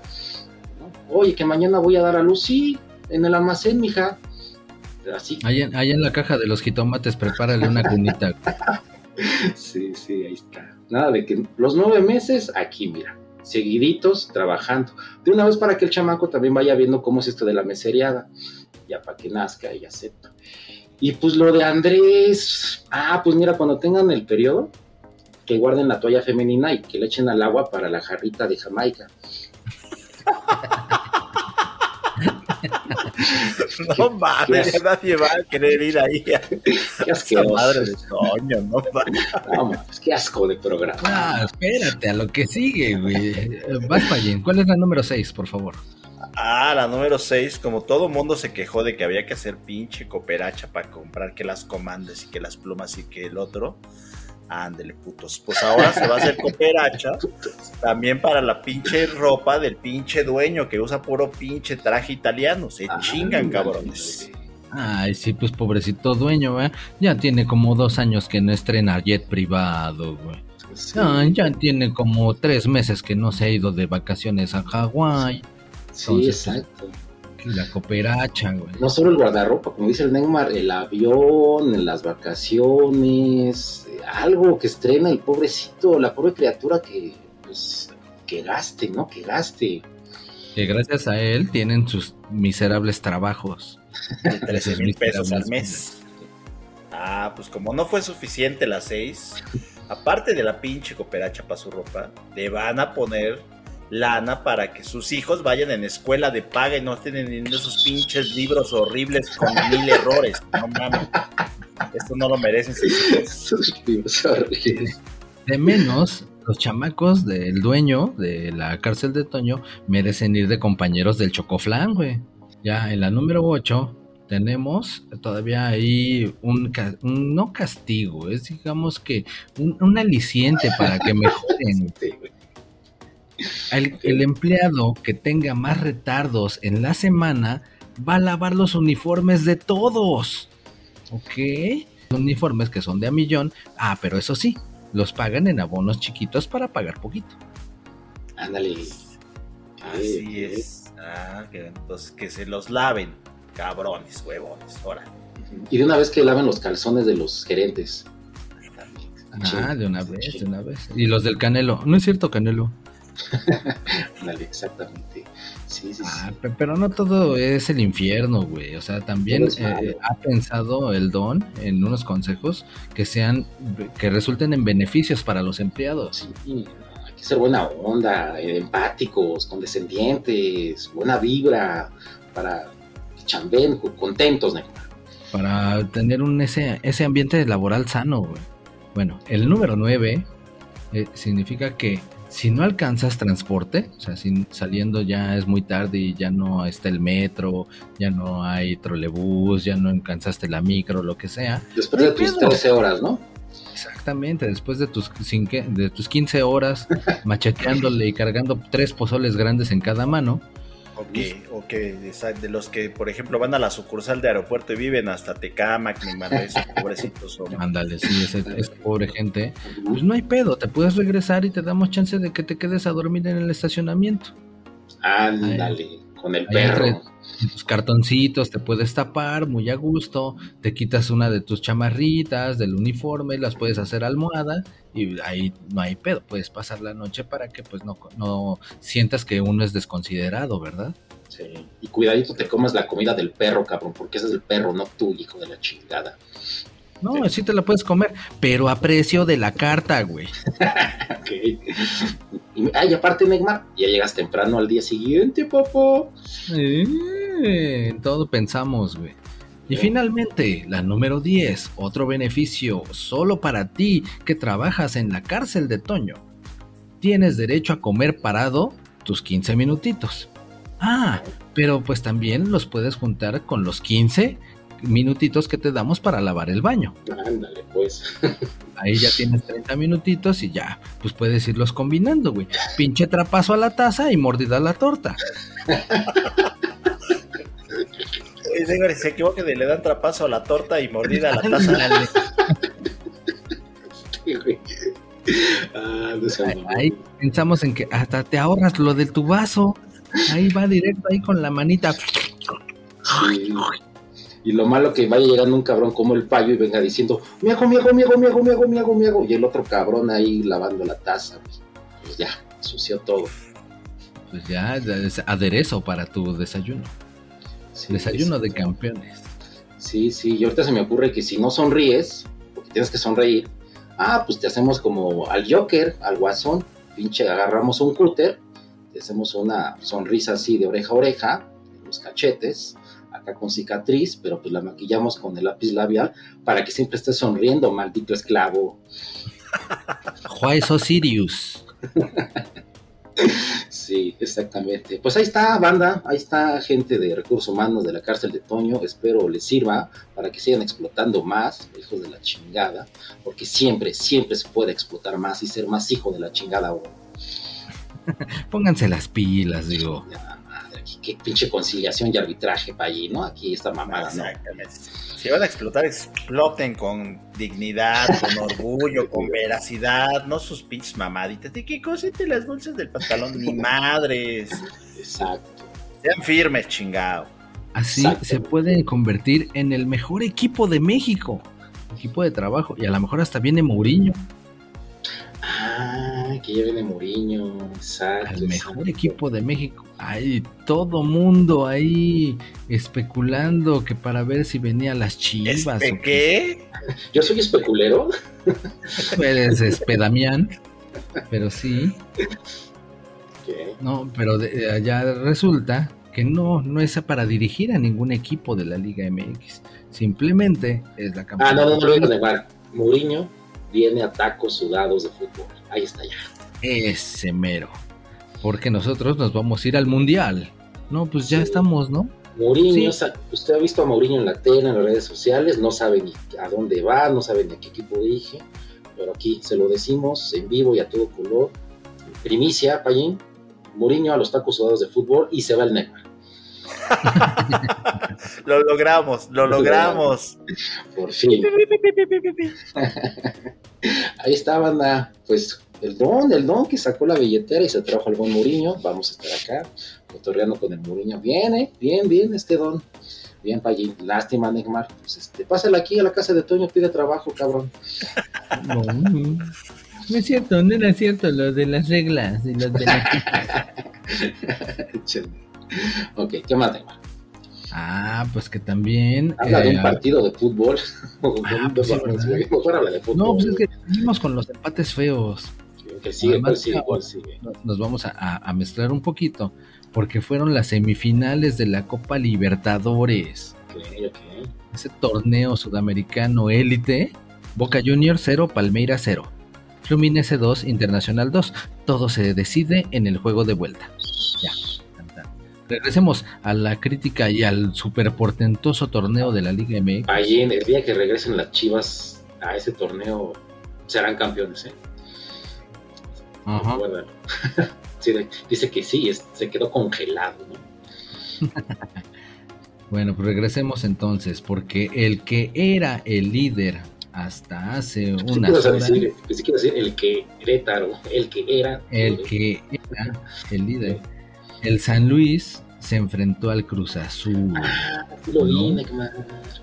¿no? Oye, que mañana voy a dar a luz, sí, en el almacén, mija. Así, en, ahí en la caja de los jitomates, prepárale una cunita. Sí, sí, ahí está. Nada de que los nueve meses, aquí, mira, seguiditos, trabajando. De una vez para que el chamaco también vaya viendo cómo es esto de la meseriada. Ya para que nazca y acepta. Y pues lo de Andrés, ah, pues mira, cuando tengan el periodo, que guarden la toalla femenina y que le echen al agua para la jarrita de Jamaica. No mames, ya nadie va a querer ir ahí Qué asqueroso. madre de Toño, no mames, qué asco de programa. Ah, espérate, a lo que sigue, güey. Vas, Payín. ¿Cuál es la número 6, por favor? Ah, la número 6, como todo mundo se quejó de que había que hacer pinche cooperacha para comprar que las comandas y que las plumas y que el otro. Ándele, putos. Pues ahora se va a hacer cooperacha también para la pinche ropa del pinche dueño que usa puro pinche traje italiano. Se Ah, chingan, cabrones. Ay, sí, pues pobrecito dueño, ¿eh? Ya tiene como dos años que no estrena jet privado, güey. Sí, Ah, ya tiene como tres meses que no se ha ido de vacaciones a Hawái. sí, entonces, exacto. La cooperacha, güey. No solo el guardarropa, como dice el Neymar, el avión, las vacaciones, algo que estrena el pobrecito, la pobre criatura que, pues, que gaste, ¿no? Que gaste. Que gracias a él tienen sus miserables trabajos. De 13 mil pesos al mes. Ah, pues como no fue suficiente las 6, aparte de la pinche cooperacha para su ropa, le van a poner lana para que sus hijos vayan en escuela de paga y no estén en esos pinches libros horribles con mil errores. No mames. Esto no lo merecen sus hijos. Sus libros horribles. De menos, los chamacos del dueño de la cárcel de Toño merecen ir de compañeros del Chocoflán, güey. Ya en la número 8 tenemos todavía ahí un- no castigo, es digamos que un, un aliciente para que mejoren. El, el empleado que tenga más retardos en la semana va a lavar los uniformes de todos. ¿Ok? Uniformes que son de a millón. Ah, pero eso sí, los pagan en abonos chiquitos para pagar poquito. Ándale. Así es. Ah, que, entonces que se los laven. Cabrones, huevones. Ahora. Y de una vez que laven los calzones de los gerentes. Ah, de una vez, de una vez. Y los del Canelo. No es cierto, Canelo. Exactamente. Sí, sí, Ah, sí. pero no todo es el infierno, güey. O sea, también eh, ha pensado el Don en unos consejos que sean, que resulten en beneficios para los empleados. Sí, hay que ser buena onda, eh, empáticos, condescendientes, buena vibra, para que chambeen contentos. Para tener un ese, ese ambiente laboral sano, güey. Bueno, el número 9 significa que si no alcanzas transporte, o sea, si saliendo ya es muy tarde y ya no está el metro, ya no hay trolebús, ya no alcanzaste la micro, lo que sea, Después de tus pedo. 13 horas, ¿no? Exactamente, después de tus, de tus 15 horas macheteándole y cargando tres pozoles grandes en cada mano, O que, o que de los que, por ejemplo, van a la sucursal de aeropuerto y viven hasta Tecámac, ni madre, esos pobrecitos son. ándale, sí, ese, esa pobre gente, pues no hay pedo, te puedes regresar y te damos chance de que te quedes a dormir en el estacionamiento. Ándale, con el Ahí perro. entre- tus cartoncitos te puedes tapar muy a gusto, te quitas una de tus chamarritas del uniforme, las puedes hacer almohada y ahí no hay pedo, puedes pasar la noche para que pues no, no sientas que uno es desconsiderado, ¿verdad? Sí. Y cuidadito te comes la comida del perro, cabrón, porque ese es el perro, no tú, hijo de la chingada. No, así te la puedes comer, pero a precio de la carta, güey. Ok. Y, ay, aparte, Neymar, ya llegas temprano al día siguiente, papá. Eh, todo pensamos, güey. Y finalmente, la número 10, otro beneficio solo para ti que trabajas en la cárcel de Toño. Tienes derecho a comer parado tus 15 minutitos. Ah, pero pues también los puedes juntar con los 15 minutitos que te damos para lavar el baño. Ándale, pues. Ahí ya tienes 30 minutitos y ya, pues puedes irlos combinando, güey. Pinche trapazo a la taza y mordida a la torta. Señores, se equivoquen y le dan trapazo a la torta y mordida a la taza. ah, no. Ahí pensamos en que hasta te ahorras lo de tu vaso. Ahí va directo ahí con la manita. Sí. Y lo malo que vaya llegando un cabrón como el payo y venga diciendo, mi hago, mi hago, mi hago, mi hago, mi hago, mi hago, mi hago. Y el otro cabrón ahí lavando la taza. Pues, ya, sució todo. Pues ya aderezo para tu desayuno. Sí, Desayuno de campeones. Sí, sí, y ahorita se me ocurre que si no sonríes, porque tienes que sonreír, ah, pues te hacemos como al Joker, al guasón, pinche, agarramos un cúter, te hacemos una sonrisa así de oreja a oreja, en los cachetes, acá con cicatriz, pero pues la maquillamos con el lápiz labial para que siempre estés sonriendo, maldito esclavo. Juárez Sirius. Sí, Exactamente. Pues ahí está, banda, ahí está gente de recursos humanos de la cárcel de Toño. Espero les sirva para que sigan explotando más, hijos de la chingada, porque siempre, siempre se puede explotar más y ser más hijo de la chingada. Pónganse las pilas, digo. Ya, qué pinche conciliación y arbitraje para allí, ¿no? Aquí esta mamada, ¿no? Exactamente. Si van a explotar, exploten con dignidad, con orgullo, con veracidad, no sus pinches mamaditas. ¿De qué cosete las bolsas del pantalón? Ni madres. Exacto. Sean firmes, chingado. Así se puede convertir en el mejor equipo de México. Equipo de trabajo. Y a lo mejor hasta viene Mourinho. Ah, que ya viene Mourinho, exacto. Al mejor exacto. equipo de México. Hay todo mundo ahí especulando que para ver si venía las chivas. ¿Este o qué? Yo soy especulero. Eres Espedamián. Pero sí, Ok. no, pero de- allá resulta que no, no es para dirigir a ningún equipo de la Liga MX. Simplemente es la Ah, campaña. no, no, no lo digas de igual. Mourinho viene a tacos sudados de fútbol. Ahí está ya. Ese mero. Porque nosotros nos vamos a ir al mundial. No, pues ya Sí. estamos, ¿no? Mourinho, Sí. usted ha visto a Mourinho en la tele, en las redes sociales, no sabe ni a dónde va, no sabe ni a qué equipo dirige, pero aquí se lo decimos en vivo y a todo color. Primicia, Payín, Mourinho a los tacos sudados de fútbol y se va el Neymar. Lo logramos, lo logramos. Por fin. Ahí está, banda. Pues el don, el don que sacó la billetera y se trajo al buen Mourinho. Vamos a estar acá, cotorreando con el Mourinho. Bien, eh, bien, bien este don. Bien, Payín. Lástima, Neymar. Pues este, pásala aquí a la casa de Toño, pide trabajo, cabrón. No, no. No es cierto, no era cierto lo de las reglas y lo de la- ok, ¿qué más, Neymar? Ah, pues que también. Habla de eh, un partido de fútbol. Ah, pues sí, ¿verdad? Mejor habla de fútbol. No, pues es que seguimos con los empates feos. Que sigue, Además, sigue. Nos, vamos a, mezclar un poquito. Porque fueron las semifinales de la Copa Libertadores. Ok, ok. Ese torneo sudamericano élite. Boca Juniors 0, Palmeiras 0. Fluminense 2, Internacional 2. Todo se decide en el juego de vuelta. Ya. Regresemos a la crítica y al superportentoso torneo de la Liga MX. Payín, el día que regresen las chivas a ese torneo, serán campeones, ¿eh? Sí, dice que sí, es- se quedó congelado, ¿no? Bueno, pues regresemos entonces, porque el que era el líder hasta hace Pensé que unas ibas a horas, decir, pensé que ibas a decir el que Querétaro, el que era. el que era el líder, el San Luis se enfrentó al Cruz Azul, Ah, sí lo.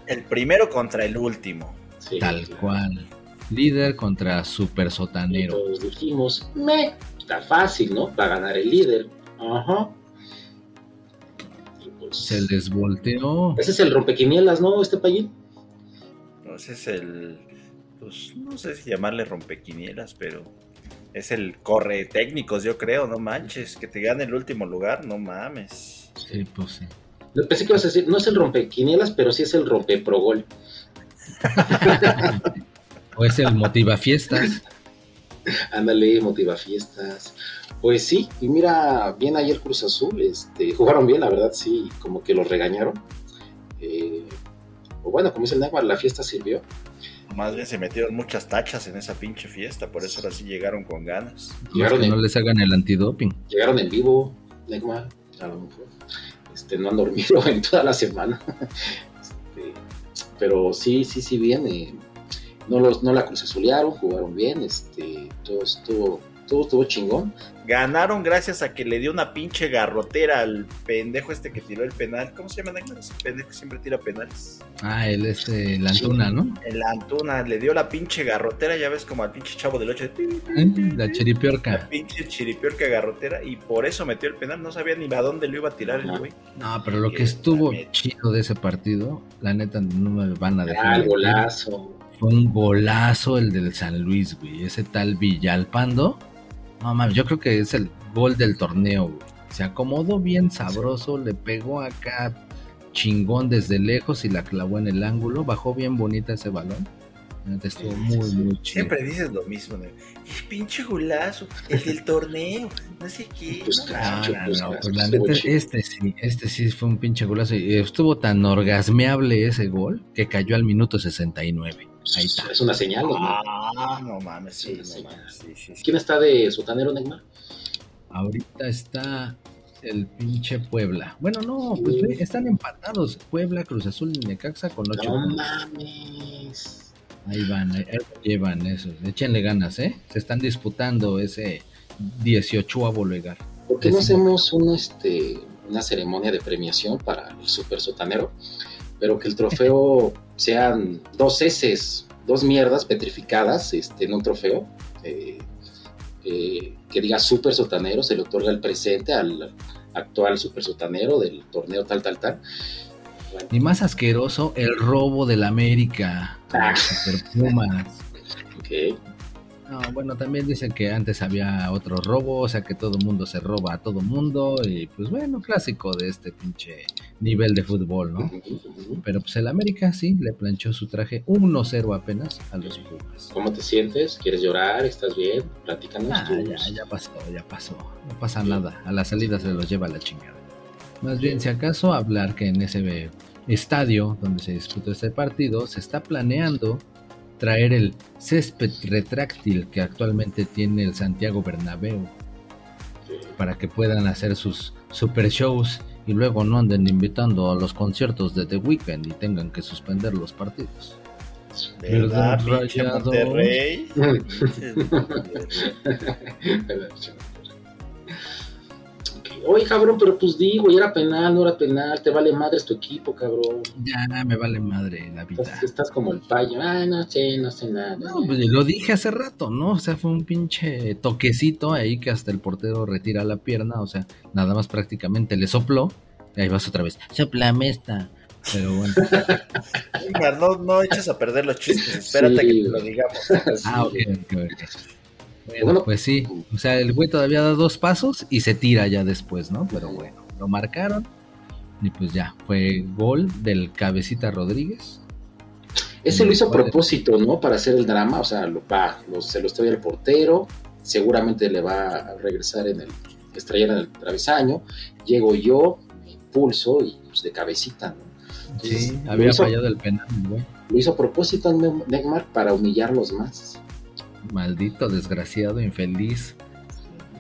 El primero contra el último. Sí, tal claro. cual. Líder contra super Y sotanero. todos dijimos, me, está fácil, ¿no? Para ganar el líder. Ajá. Y pues, Se les volteó. Ese es el rompequinielas, ¿no? Este payín. No, ese es el. Pues no sé si llamarle rompequinielas, pero. Es el corre técnicos, yo creo, no manches. Que te gane el último lugar, no mames. Sí, pues sí. Pensé que ibas a decir, no es el rompequinielas, pero sí es el rompeprogol. O es el motiva fiestas. Ándale, motiva fiestas. Pues sí, y mira, bien ayer Cruz Azul, este, jugaron bien, la verdad, sí, como que los regañaron. Eh, o bueno, como dice el Neymar, la fiesta sirvió. Más bien se metieron muchas tachas en esa pinche fiesta, por eso ahora sí llegaron con ganas. Llegaron que en, no les hagan el antidoping. llegaron en vivo, Neymar, a lo mejor. Este, no han dormido en toda la semana. Este, pero sí, sí, sí, bien. eh, no, los, no la Cruz Azulearon, jugaron bien, este, todo estuvo, todo estuvo chingón. Ganaron gracias a que le dio una pinche garrotera al pendejo este que tiró el penal. ¿Cómo se llama? Ese pendejo que siempre tira penales. Ah, él es eh, la Antuna, ¿no? El Antuna le dio la pinche garrotera, ya ves como al pinche chavo del 8 de... La chiripiorca. La pinche chiripiorca garrotera y por eso metió el penal. No sabía ni a dónde lo iba a tirar el güey. No, pero lo que Que estuvo chido de ese partido, la neta no me van a dejar. Ah, el golazo. Fue un golazo el del San Luis, güey. Ese tal Villalpando. No mames, yo creo que es el gol del torneo, güey. Se acomodó bien sabroso, le pegó acá chingón desde lejos y la clavó en el ángulo. Bajó bien bonita ese balón. Estuvo muy, muy chido. Siempre dices lo mismo, ¿no? "Eh, pinche golazo, el del torneo, no sé qué. Pues no claro, No, mames". no, no, pues, pues la neta, este sí, este sí fue un pinche golazo. Y estuvo tan orgasmeable ese gol que cayó al minuto 69. Ahí está. Es una señal, ¿o ¿no? Ah, no mames, sí, no mames, sí, sí, sí. ¿Quién está de sotanero, Neymar? Ahorita está el pinche Puebla. Bueno, no, pues ve, están empatados. Puebla, Cruz Azul y Necaxa con 8 No mames. Ahí van, ahí, llevan esos. Échenle ganas, ¿eh? Se están disputando ese 18 lugar. ¿Por qué no hacemos un, este, una ceremonia de premiación para el super sotanero? Pero que el trofeo sean dos heces, dos mierdas petrificadas este, en un trofeo. eh, eh, que diga super sotanero, se le otorga el presente al actual super sotanero del torneo tal, tal, tal. Bueno, Y más asqueroso, el robo del América. Ah. los Super Pumas. ok. No, bueno, también dicen que antes había otro robo, o sea que todo mundo se roba a todo mundo. Y pues bueno, clásico de este pinche nivel de fútbol, ¿no? Pero pues el América sí le planchó su traje 1-0 apenas a los Pumas. ¿Cómo te sientes? ¿Quieres llorar? ¿Estás bien? Platícanos. Ah, tus- ya, ya pasó, ya pasó. No pasa nada. A la salida se los lleva la chingada. Más bien, si acaso hablar que en ese estadio donde se disputó este partido se está planeando traer el césped retráctil que actualmente tiene el Santiago Bernabéu para que puedan hacer sus super shows y luego no anden invitando a los conciertos de The Weeknd y tengan que suspender los partidos. ¿Verdad. Oye, cabrón, pero pues digo, ya era penal, no era penal, te vale madres tu equipo, cabrón. Ya me vale madre la vida. Estás, estás como el payo, ah, no sé, no sé nada. No, pues lo dije hace rato, ¿no? O sea, fue un pinche toquecito ahí que hasta el portero retira la pierna, o sea, nada más prácticamente le sopló. Y ahí vas otra vez, soplame esta. Pero bueno. No, no eches a perder los chistes, espérate Sí, que te lo digamos. Ah, ok, ok, ok. Bueno, pues sí. O sea, el güey todavía da dos pasos y se tira ya después, ¿no? Pero bueno, lo marcaron. Y pues ya, fue gol del cabecita Rodríguez. Ese lo hizo a propósito, ¿no? Para hacer el drama, o sea, lo, va, lo- se lo estrella el portero, seguramente le va a regresar en el, estrellar en el travesaño, llego yo, me impulso y pues de cabecita, ¿no? Entonces, Sí, había hizo- fallado el penal, güey. Lo hizo a propósito Ne- Neymar para humillarlos más. Maldito, desgraciado, infeliz.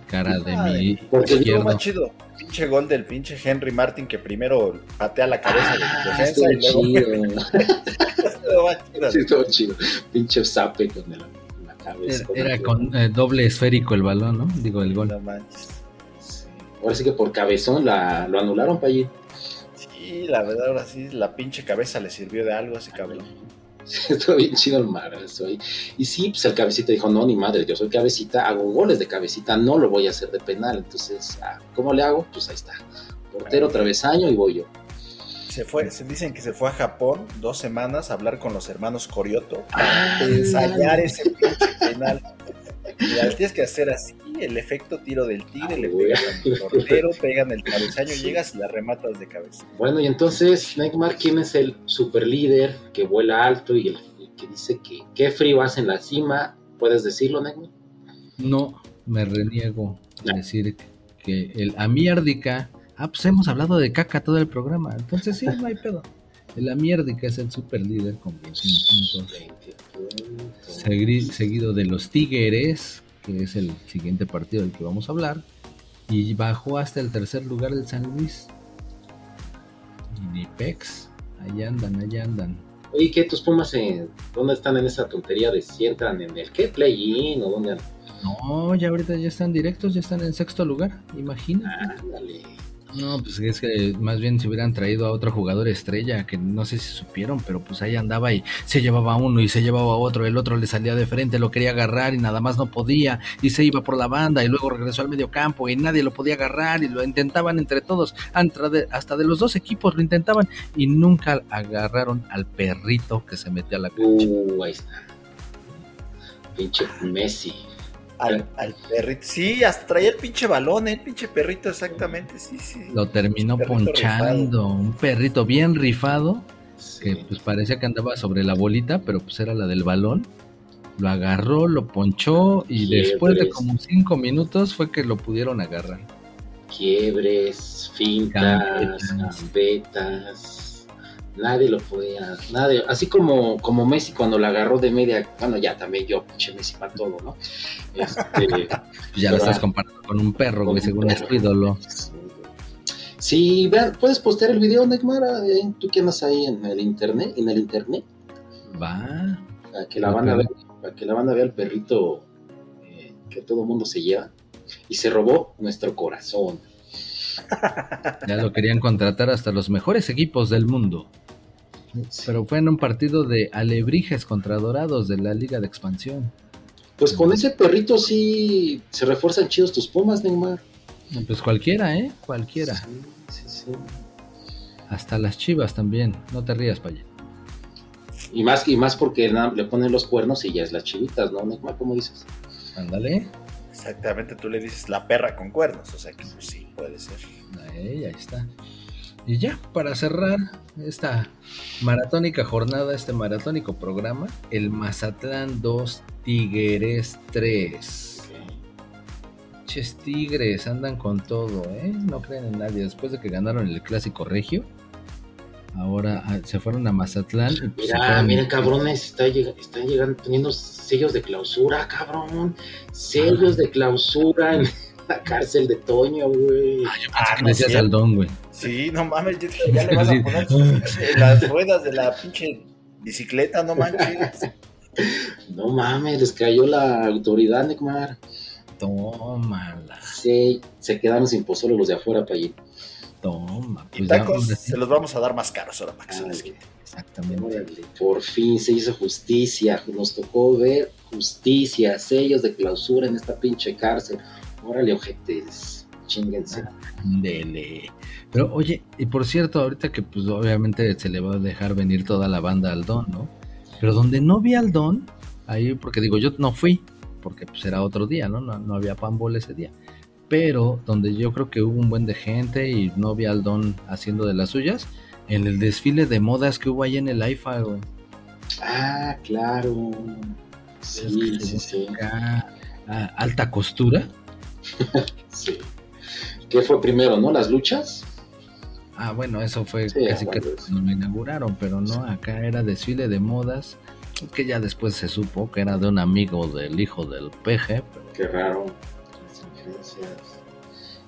Cara de mi porque Estuvo más chido. Pinche gol del pinche Henry Martin que primero patea la cabeza Ah, del defensa estuvo y luego chido. Estuvo más chido. Sí, estuvo chido. Pinche zape con el- la cabeza. Era, con eh, doble esférico el balón, ¿no? Digo, el gol. No manches. Sí. Ahora sí que por cabezón la, lo anularon para allí. Sí, la verdad, ahora sí, la pinche cabeza le sirvió de algo a ese cabrón. Estuvo bien chido el marazo ahí. Y sí, pues el cabecita dijo, no, ni madre, yo soy cabecita, hago goles de cabecita, no lo voy a hacer de penal. Entonces, ah, ¿cómo le hago? Pues ahí está. Portero, travesaño y voy yo. Se fue, se dicen que se fue a Japón dos semanas a hablar con los hermanos Corioto Ah, para ensayar ese pinche penal. Al tienes que hacer así, el efecto tiro del tigre, Ah, le pegas al portero, pegan el travesaño, llegas y la rematas de cabeza. Bueno, y entonces, Neymar, ¿quién es el super líder que vuela alto y el que dice que qué frío hace en la cima? ¿Puedes decirlo, Neymar? No, me reniego a decir que el Amiérdica. Ah, pues hemos hablado de caca todo el programa. Entonces sí, no hay pedo. El Amiérdica es el super líder con 21 puntos. 20 puntos. Segui- seguido de los Tigres, que es el siguiente partido del que vamos a hablar. Y bajó hasta el tercer lugar del San Luis. Y ni Pex. Ahí andan, ahí andan. Oye, ¿qué tus Pumas en, dónde están en esa tontería de si entran en el qué play-in o dónde andan? No, ya ahorita ya están directos, ya están en sexto lugar. Imagínate. Ándale. No, pues es que más bien se hubieran traído a otro jugador estrella que no sé si supieron, pero pues ahí andaba y se llevaba uno y se llevaba otro, el otro le salía de frente, lo quería agarrar y nada más no podía y se iba por la banda y luego regresó al medio campo y nadie lo podía agarrar y lo intentaban entre todos, hasta de los dos equipos lo intentaban y nunca agarraron al perrito que se metió a la cancha. Uh, ahí está. Pinche Messi. Al, al perrito. Sí, hasta traía el pinche balón, el pinche perrito, exactamente. Sí, sí. Lo terminó ponchando, un perrito bien rifado que pues parecía que andaba sobre la bolita, pero pues era la del balón. Lo agarró, lo ponchó y después de como cinco minutos fue que lo pudieron agarrar. Quiebres, fintas, Gambetas. Nadie lo podía, nadie, así como, como Messi cuando la agarró de media, bueno ya también yo, pinche Messi para todo, ¿no? Este, ya lo estás ah, comparando con un perro, güey, según es tu ídolo. Sí, vean, puedes postear el video, Neymar, ahí, tú que andas ahí en el internet, en el internet, Va. para que la banda vea, para que la banda vea el perrito eh, que todo el mundo se lleva y se robó nuestro corazón. Ya lo querían contratar hasta los mejores equipos del mundo. Pero fue en un partido de Alebrijes contra Dorados de la Liga de Expansión. Pues con ese perrito sí se refuerzan chidos tus pumas, Neymar. Pues cualquiera, ¿eh? Cualquiera. Sí, sí, sí. Hasta las chivas también. No te rías, Paya. Y más, y más porque le ponen los cuernos y ya es las chivitas, ¿no, Neymar? ¿Cómo dices? Ándale. Exactamente, tú le dices la perra con cuernos, o sea que pues, sí, puede ser. Ahí, ahí está. Y ya, para cerrar esta maratónica jornada, este maratónico programa, el Mazatlán 2, Tigres 3. Ches Tigres andan con todo, ¿eh? No creen en nadie. Después de que ganaron el clásico regio, ahora ah, se fueron a Mazatlán. y, pues, Mira, fueron- miren, cabrones, está llega- están llegando, teniendo sellos de clausura, cabrón. Sellos de clausura en la cárcel de Toño, güey. Ah, que decías al don, güey. Sí, no mames, yo dije, ya le vas a poner en las ruedas de la pinche bicicleta, no manches. No mames, les cayó la autoridad, Neymar. Tómala, Sí, se quedaron sin pozole los de afuera para allí. toma. Y Pues ya, tacos se los vamos a dar más caros ahora para que se les quite. Exactamente. Órale, Por fin se hizo justicia. Nos tocó ver justicia, sellos de clausura en esta pinche cárcel. Órale, ojetes, chinguense. Dele. Pero oye, y por cierto, ahorita que pues obviamente se le va a dejar venir toda la banda al Don, ¿no? Pero donde no vi al Don, ahí, porque digo, yo no fui, porque pues era otro día, ¿no? No, no había panbol ese día. Pero donde yo creo que hubo un buen de gente y no vi al Don haciendo de las suyas, en el desfile de modas que hubo ahí en el IFA, güey. Ah, claro. Sí, sí, sí. acá, a alta costura. sí. ¿Qué fue primero, no? ¿Las luchas? Ah, bueno, eso fue Sí, casi que cuando lo inauguraron, pero no, acá era desfile de modas, que ya después se supo que era de un amigo del hijo del peje, pero Qué raro. Las.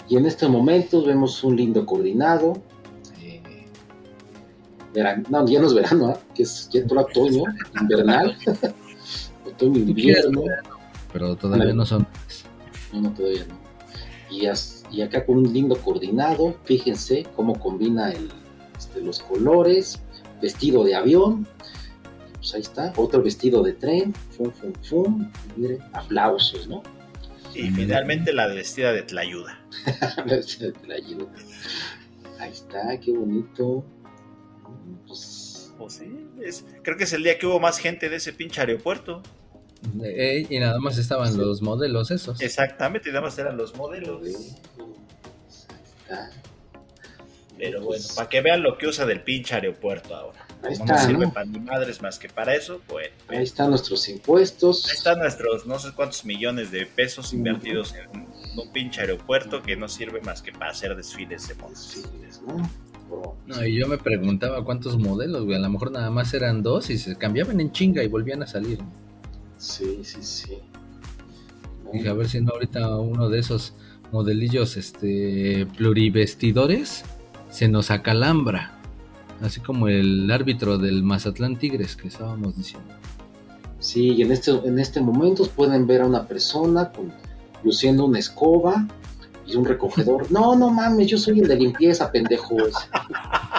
Y en este momento vemos un lindo coordinado. eh, veran- no, ya no es verano, ¿ah? que es ya todo otoño, invernal. otoño, invierno. pero todavía no son. No, no, todavía no. Y, as- y acá con un lindo coordinado, fíjense cómo combina el, este, los colores, vestido de avión, pues ahí está, otro vestido de tren, fum, fum, fum, miren, aplausos, ¿no? Y finalmente la vestida de Tlayuda. Vestido de playero. ahí está, qué bonito. Pues, sí, es- creo que es el día que hubo más gente de ese pinche aeropuerto. Eh, y nada más estaban Sí. los modelos esos. Exactamente, y nada más eran los modelos. Pero bueno, para que vean lo que usa del pinche aeropuerto ahora. Ahí Como no está, sirve ¿no? para ni madres más que para eso, pues Ahí están nuestros impuestos. ahí están nuestros no sé cuántos millones de pesos invertidos en un pinche aeropuerto que no sirve más que para hacer desfiles de modas. Sí, ¿no? No, y yo me preguntaba cuántos modelos, güey. A lo mejor nada más eran dos y se cambiaban en chinga y volvían a salir. Sí, sí, sí. Dije, a ver si no ahorita uno de esos modelillos este plurivestidores se nos acalambra. Así como el árbitro del Mazatlán Tigres que estábamos diciendo. Sí, y en este, en este momento pueden ver a una persona con, luciendo una escoba y un recogedor. No, no mames, yo soy el de limpieza, pendejos.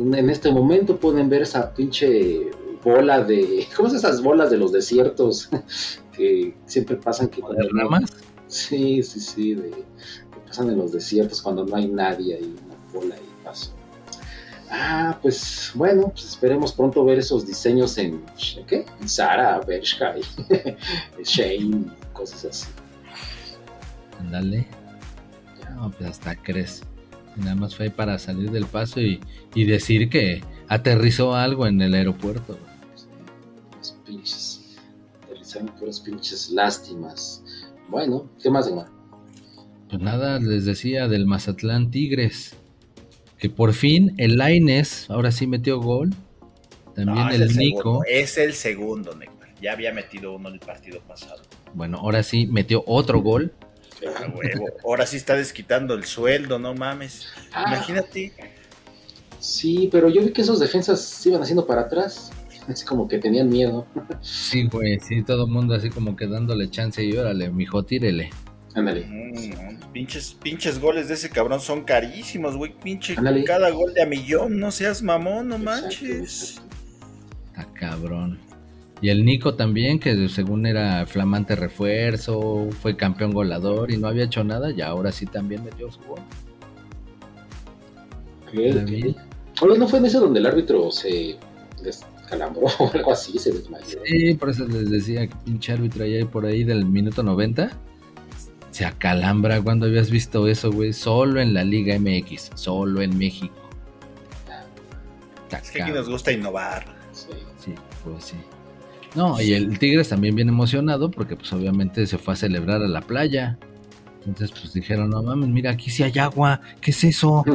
en este momento pueden ver esa pinche bola de. ¿Cómo es esas bolas de los desiertos? que siempre pasan que ¿De ramas? Sí, sí, sí, de, que pasan en los desiertos cuando no hay nadie ahí, una bola y paso. Ah, pues bueno, pues esperemos pronto ver esos diseños en, ¿qué? En Zara, Bershka, y Shane, cosas así. Ándale. No, pues hasta crees. Nada más fue para salir del paso y, y decir que aterrizó algo en el aeropuerto. Sí, Los pinches. Aterrizaron puras pinches lástimas. Bueno, ¿qué más, Neymar? Pues nada, les decía del Mazatlán Tigres. Que por fin el Laines ahora sí metió gol. También No, es el el Nico. segundo, Es el segundo, Neymar. Ya había metido uno en el partido pasado. Bueno, ahora sí metió otro gol. A huevo. Ahora sí está desquitando el sueldo, no mames. Ah, Imagínate. Sí, pero yo vi que esos defensas se iban haciendo para atrás. Así como que tenían miedo. Sí, güey, sí, todo el mundo así como que dándole chance y órale, mijo, tírele. Ándale. Mm, pinches, pinches goles de ese cabrón son carísimos, güey. Pinche cada gol de a millón. No seas mamón, no Exacto, manches. exacto. Está cabrón. Y el Nico también, que según era flamante refuerzo, fue campeón golador y no había hecho nada, y ahora sí también metió su gol. ¿no fue en ese donde el árbitro se descalambró o algo así? Se desmayó. Sí, por eso les decía que pinche árbitro ahí por ahí del minuto 90 se acalambra. cuando habías visto eso, güey? Solo en la Liga MX, solo en México. Está Es que aquí nos gusta innovar. Sí. Sí, pues sí. No, y el Tigres también bien emocionado porque pues obviamente se fue a celebrar a la playa. Entonces pues dijeron, no mames, mira, aquí sí hay agua, ¿qué es eso?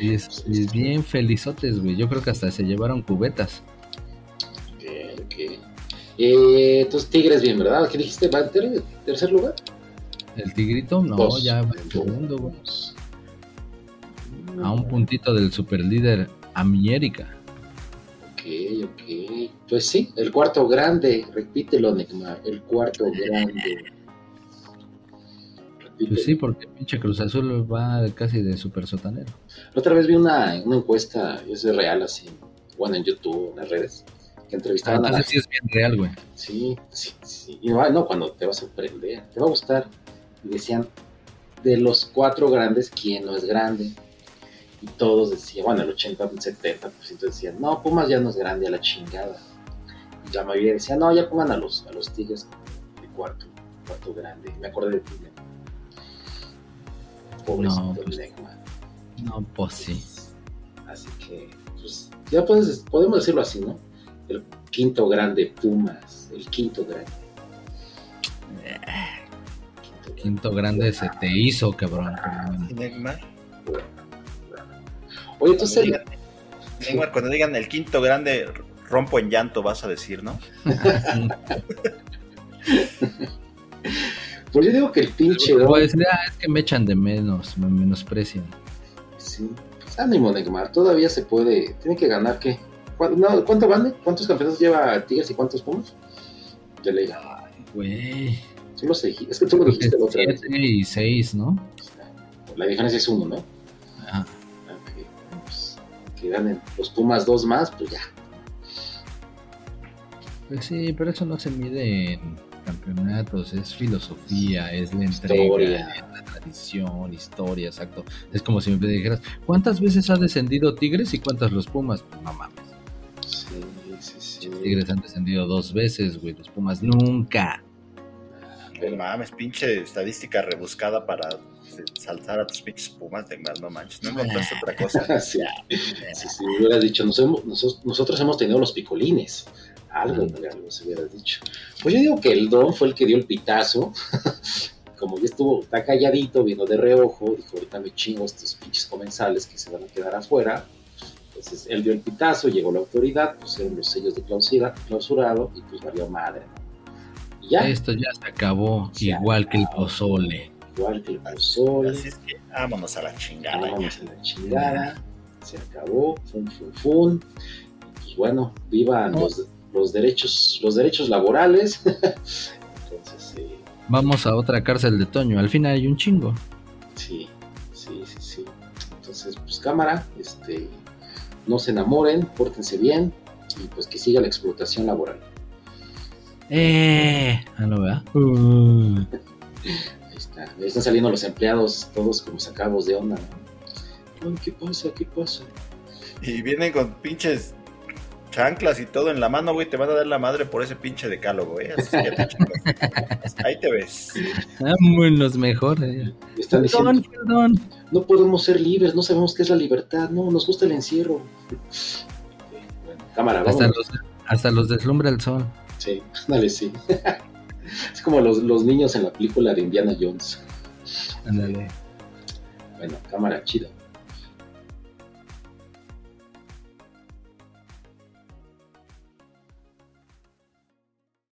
Y es, y es bien felizotes, güey. Yo creo que hasta se llevaron cubetas. Ok, ok. Eh, entonces Tigres bien, ¿verdad? ¿Qué dijiste? ¿Va en ter- tercer lugar? El Tigrito, no, Dos. ya va en segundo, güey. A un puntito del superlíder América. Ok, ok. Pues sí, el cuarto grande. Repítelo, Neymar. El cuarto grande. Pues sí, porque pinche Cruz Azul va casi de super sotanero. La otra vez vi una, una encuesta, es de real así, bueno, en YouTube, en las redes, que entrevistaban a la sí es bien real, güey. Sí, sí, sí. Y no, no, cuando te va a sorprender, te va a gustar. Y decían, de los cuatro grandes, ¿quién no es grande? Y todos decían, bueno, el 80, el 70% decían, no, Pumas ya no es grande a la chingada. Y la mayoría decía, no, ya pongan a los, a los Tigres de cuarto, cuarto grande. Me acordé de ti, Neymar. Pobrecito No, pues-. No, pues sí. Así que, pues, ya puedes, podemos decirlo así, ¿no? El quinto grande Pumas, el quinto grande. Quinto Quinto grande se te hizo, cabrón. pero bueno. Oye, entonces, Cuando digan- Neymar, cuando digan el quinto grande, rompo en llanto, vas a decir, ¿no? pues yo digo que el pinche Don- Pues ah, es que me echan de menos, me menosprecian. Sí, pues ánimo, Neymar, todavía se puede. Tiene que ganar, ¿qué? ¿Cuánto, no, ¿cuánto van? ¿Cuántos campeonatos lleva Tigres y cuántos Pumas? De liga. Güey. Tú lo sé, es que tú lo dijiste la otra vez. 7 y 6, ¿no? La diferencia es uno, ¿no? Ajá. Que ganen los Pumas dos más, pues ya. Pues sí, pero eso no se mide en campeonatos, es filosofía, es la entrega, Historia. es la tradición, historia, exacto. Es como si me dijeras, ¿cuántas veces ha descendido Tigres y cuántas los Pumas? Pues no mames. Sí, sí, sí. Los Tigres han descendido dos veces, güey, los Pumas nunca. No mames, pinche estadística rebuscada para saltar a tus pinches pumas, no manches. No encontraste otra cosa. sí, sí, sí, hubieras dicho, nos hemos- nosotros, nosotros hemos tenido los picolines. Algo, algo se hubiera dicho. Pues yo digo que el Don fue el que dio el pitazo. Como ya estuvo, está calladito, vino de reojo, dijo, ahorita me chingo estos pinches comensales que se van a quedar afuera. Entonces él dio el pitazo, llegó la autoridad, pusieron los sellos de clausura, clausurado y pues valió madre. ¿no? Y ya, Esto ya se acabó, Se igual que el acabó. pozole. Igual que el pozole. Así es que vámonos a la chingada. ya. Vamos a la chingada, se acabó, fun, fun, fun. Pues bueno, vivan No. los, los derechos, los derechos laborales. Entonces, eh, Vamos a otra cárcel de Toño, al final hay un chingo. sí, sí, sí, sí. Entonces, pues cámara, este, no se enamoren, pórtense bien y pues que siga la explotación laboral. Eh, no, ¿verdad? Uh. Ahí está, están saliendo los empleados todos como sacados de onda. ¿no? Ay, ¿Qué pasa? ¿Qué pasa? Y vienen con pinches chanclas y todo en la mano, güey, te van a dar la madre por ese pinche decálogo, ¿eh? Así que te. Ahí te ves. Vámonos mejor. eh. Están diciendo, Perdón, perdón. no podemos ser libres, no sabemos qué es la libertad, no, nos gusta el encierro. Cámara, vamos. Hasta los, hasta los deslumbra el sol. Sí, dale, sí. Es como los, los niños en la película de Indiana Jones. Ándale. Bueno, cámara chida.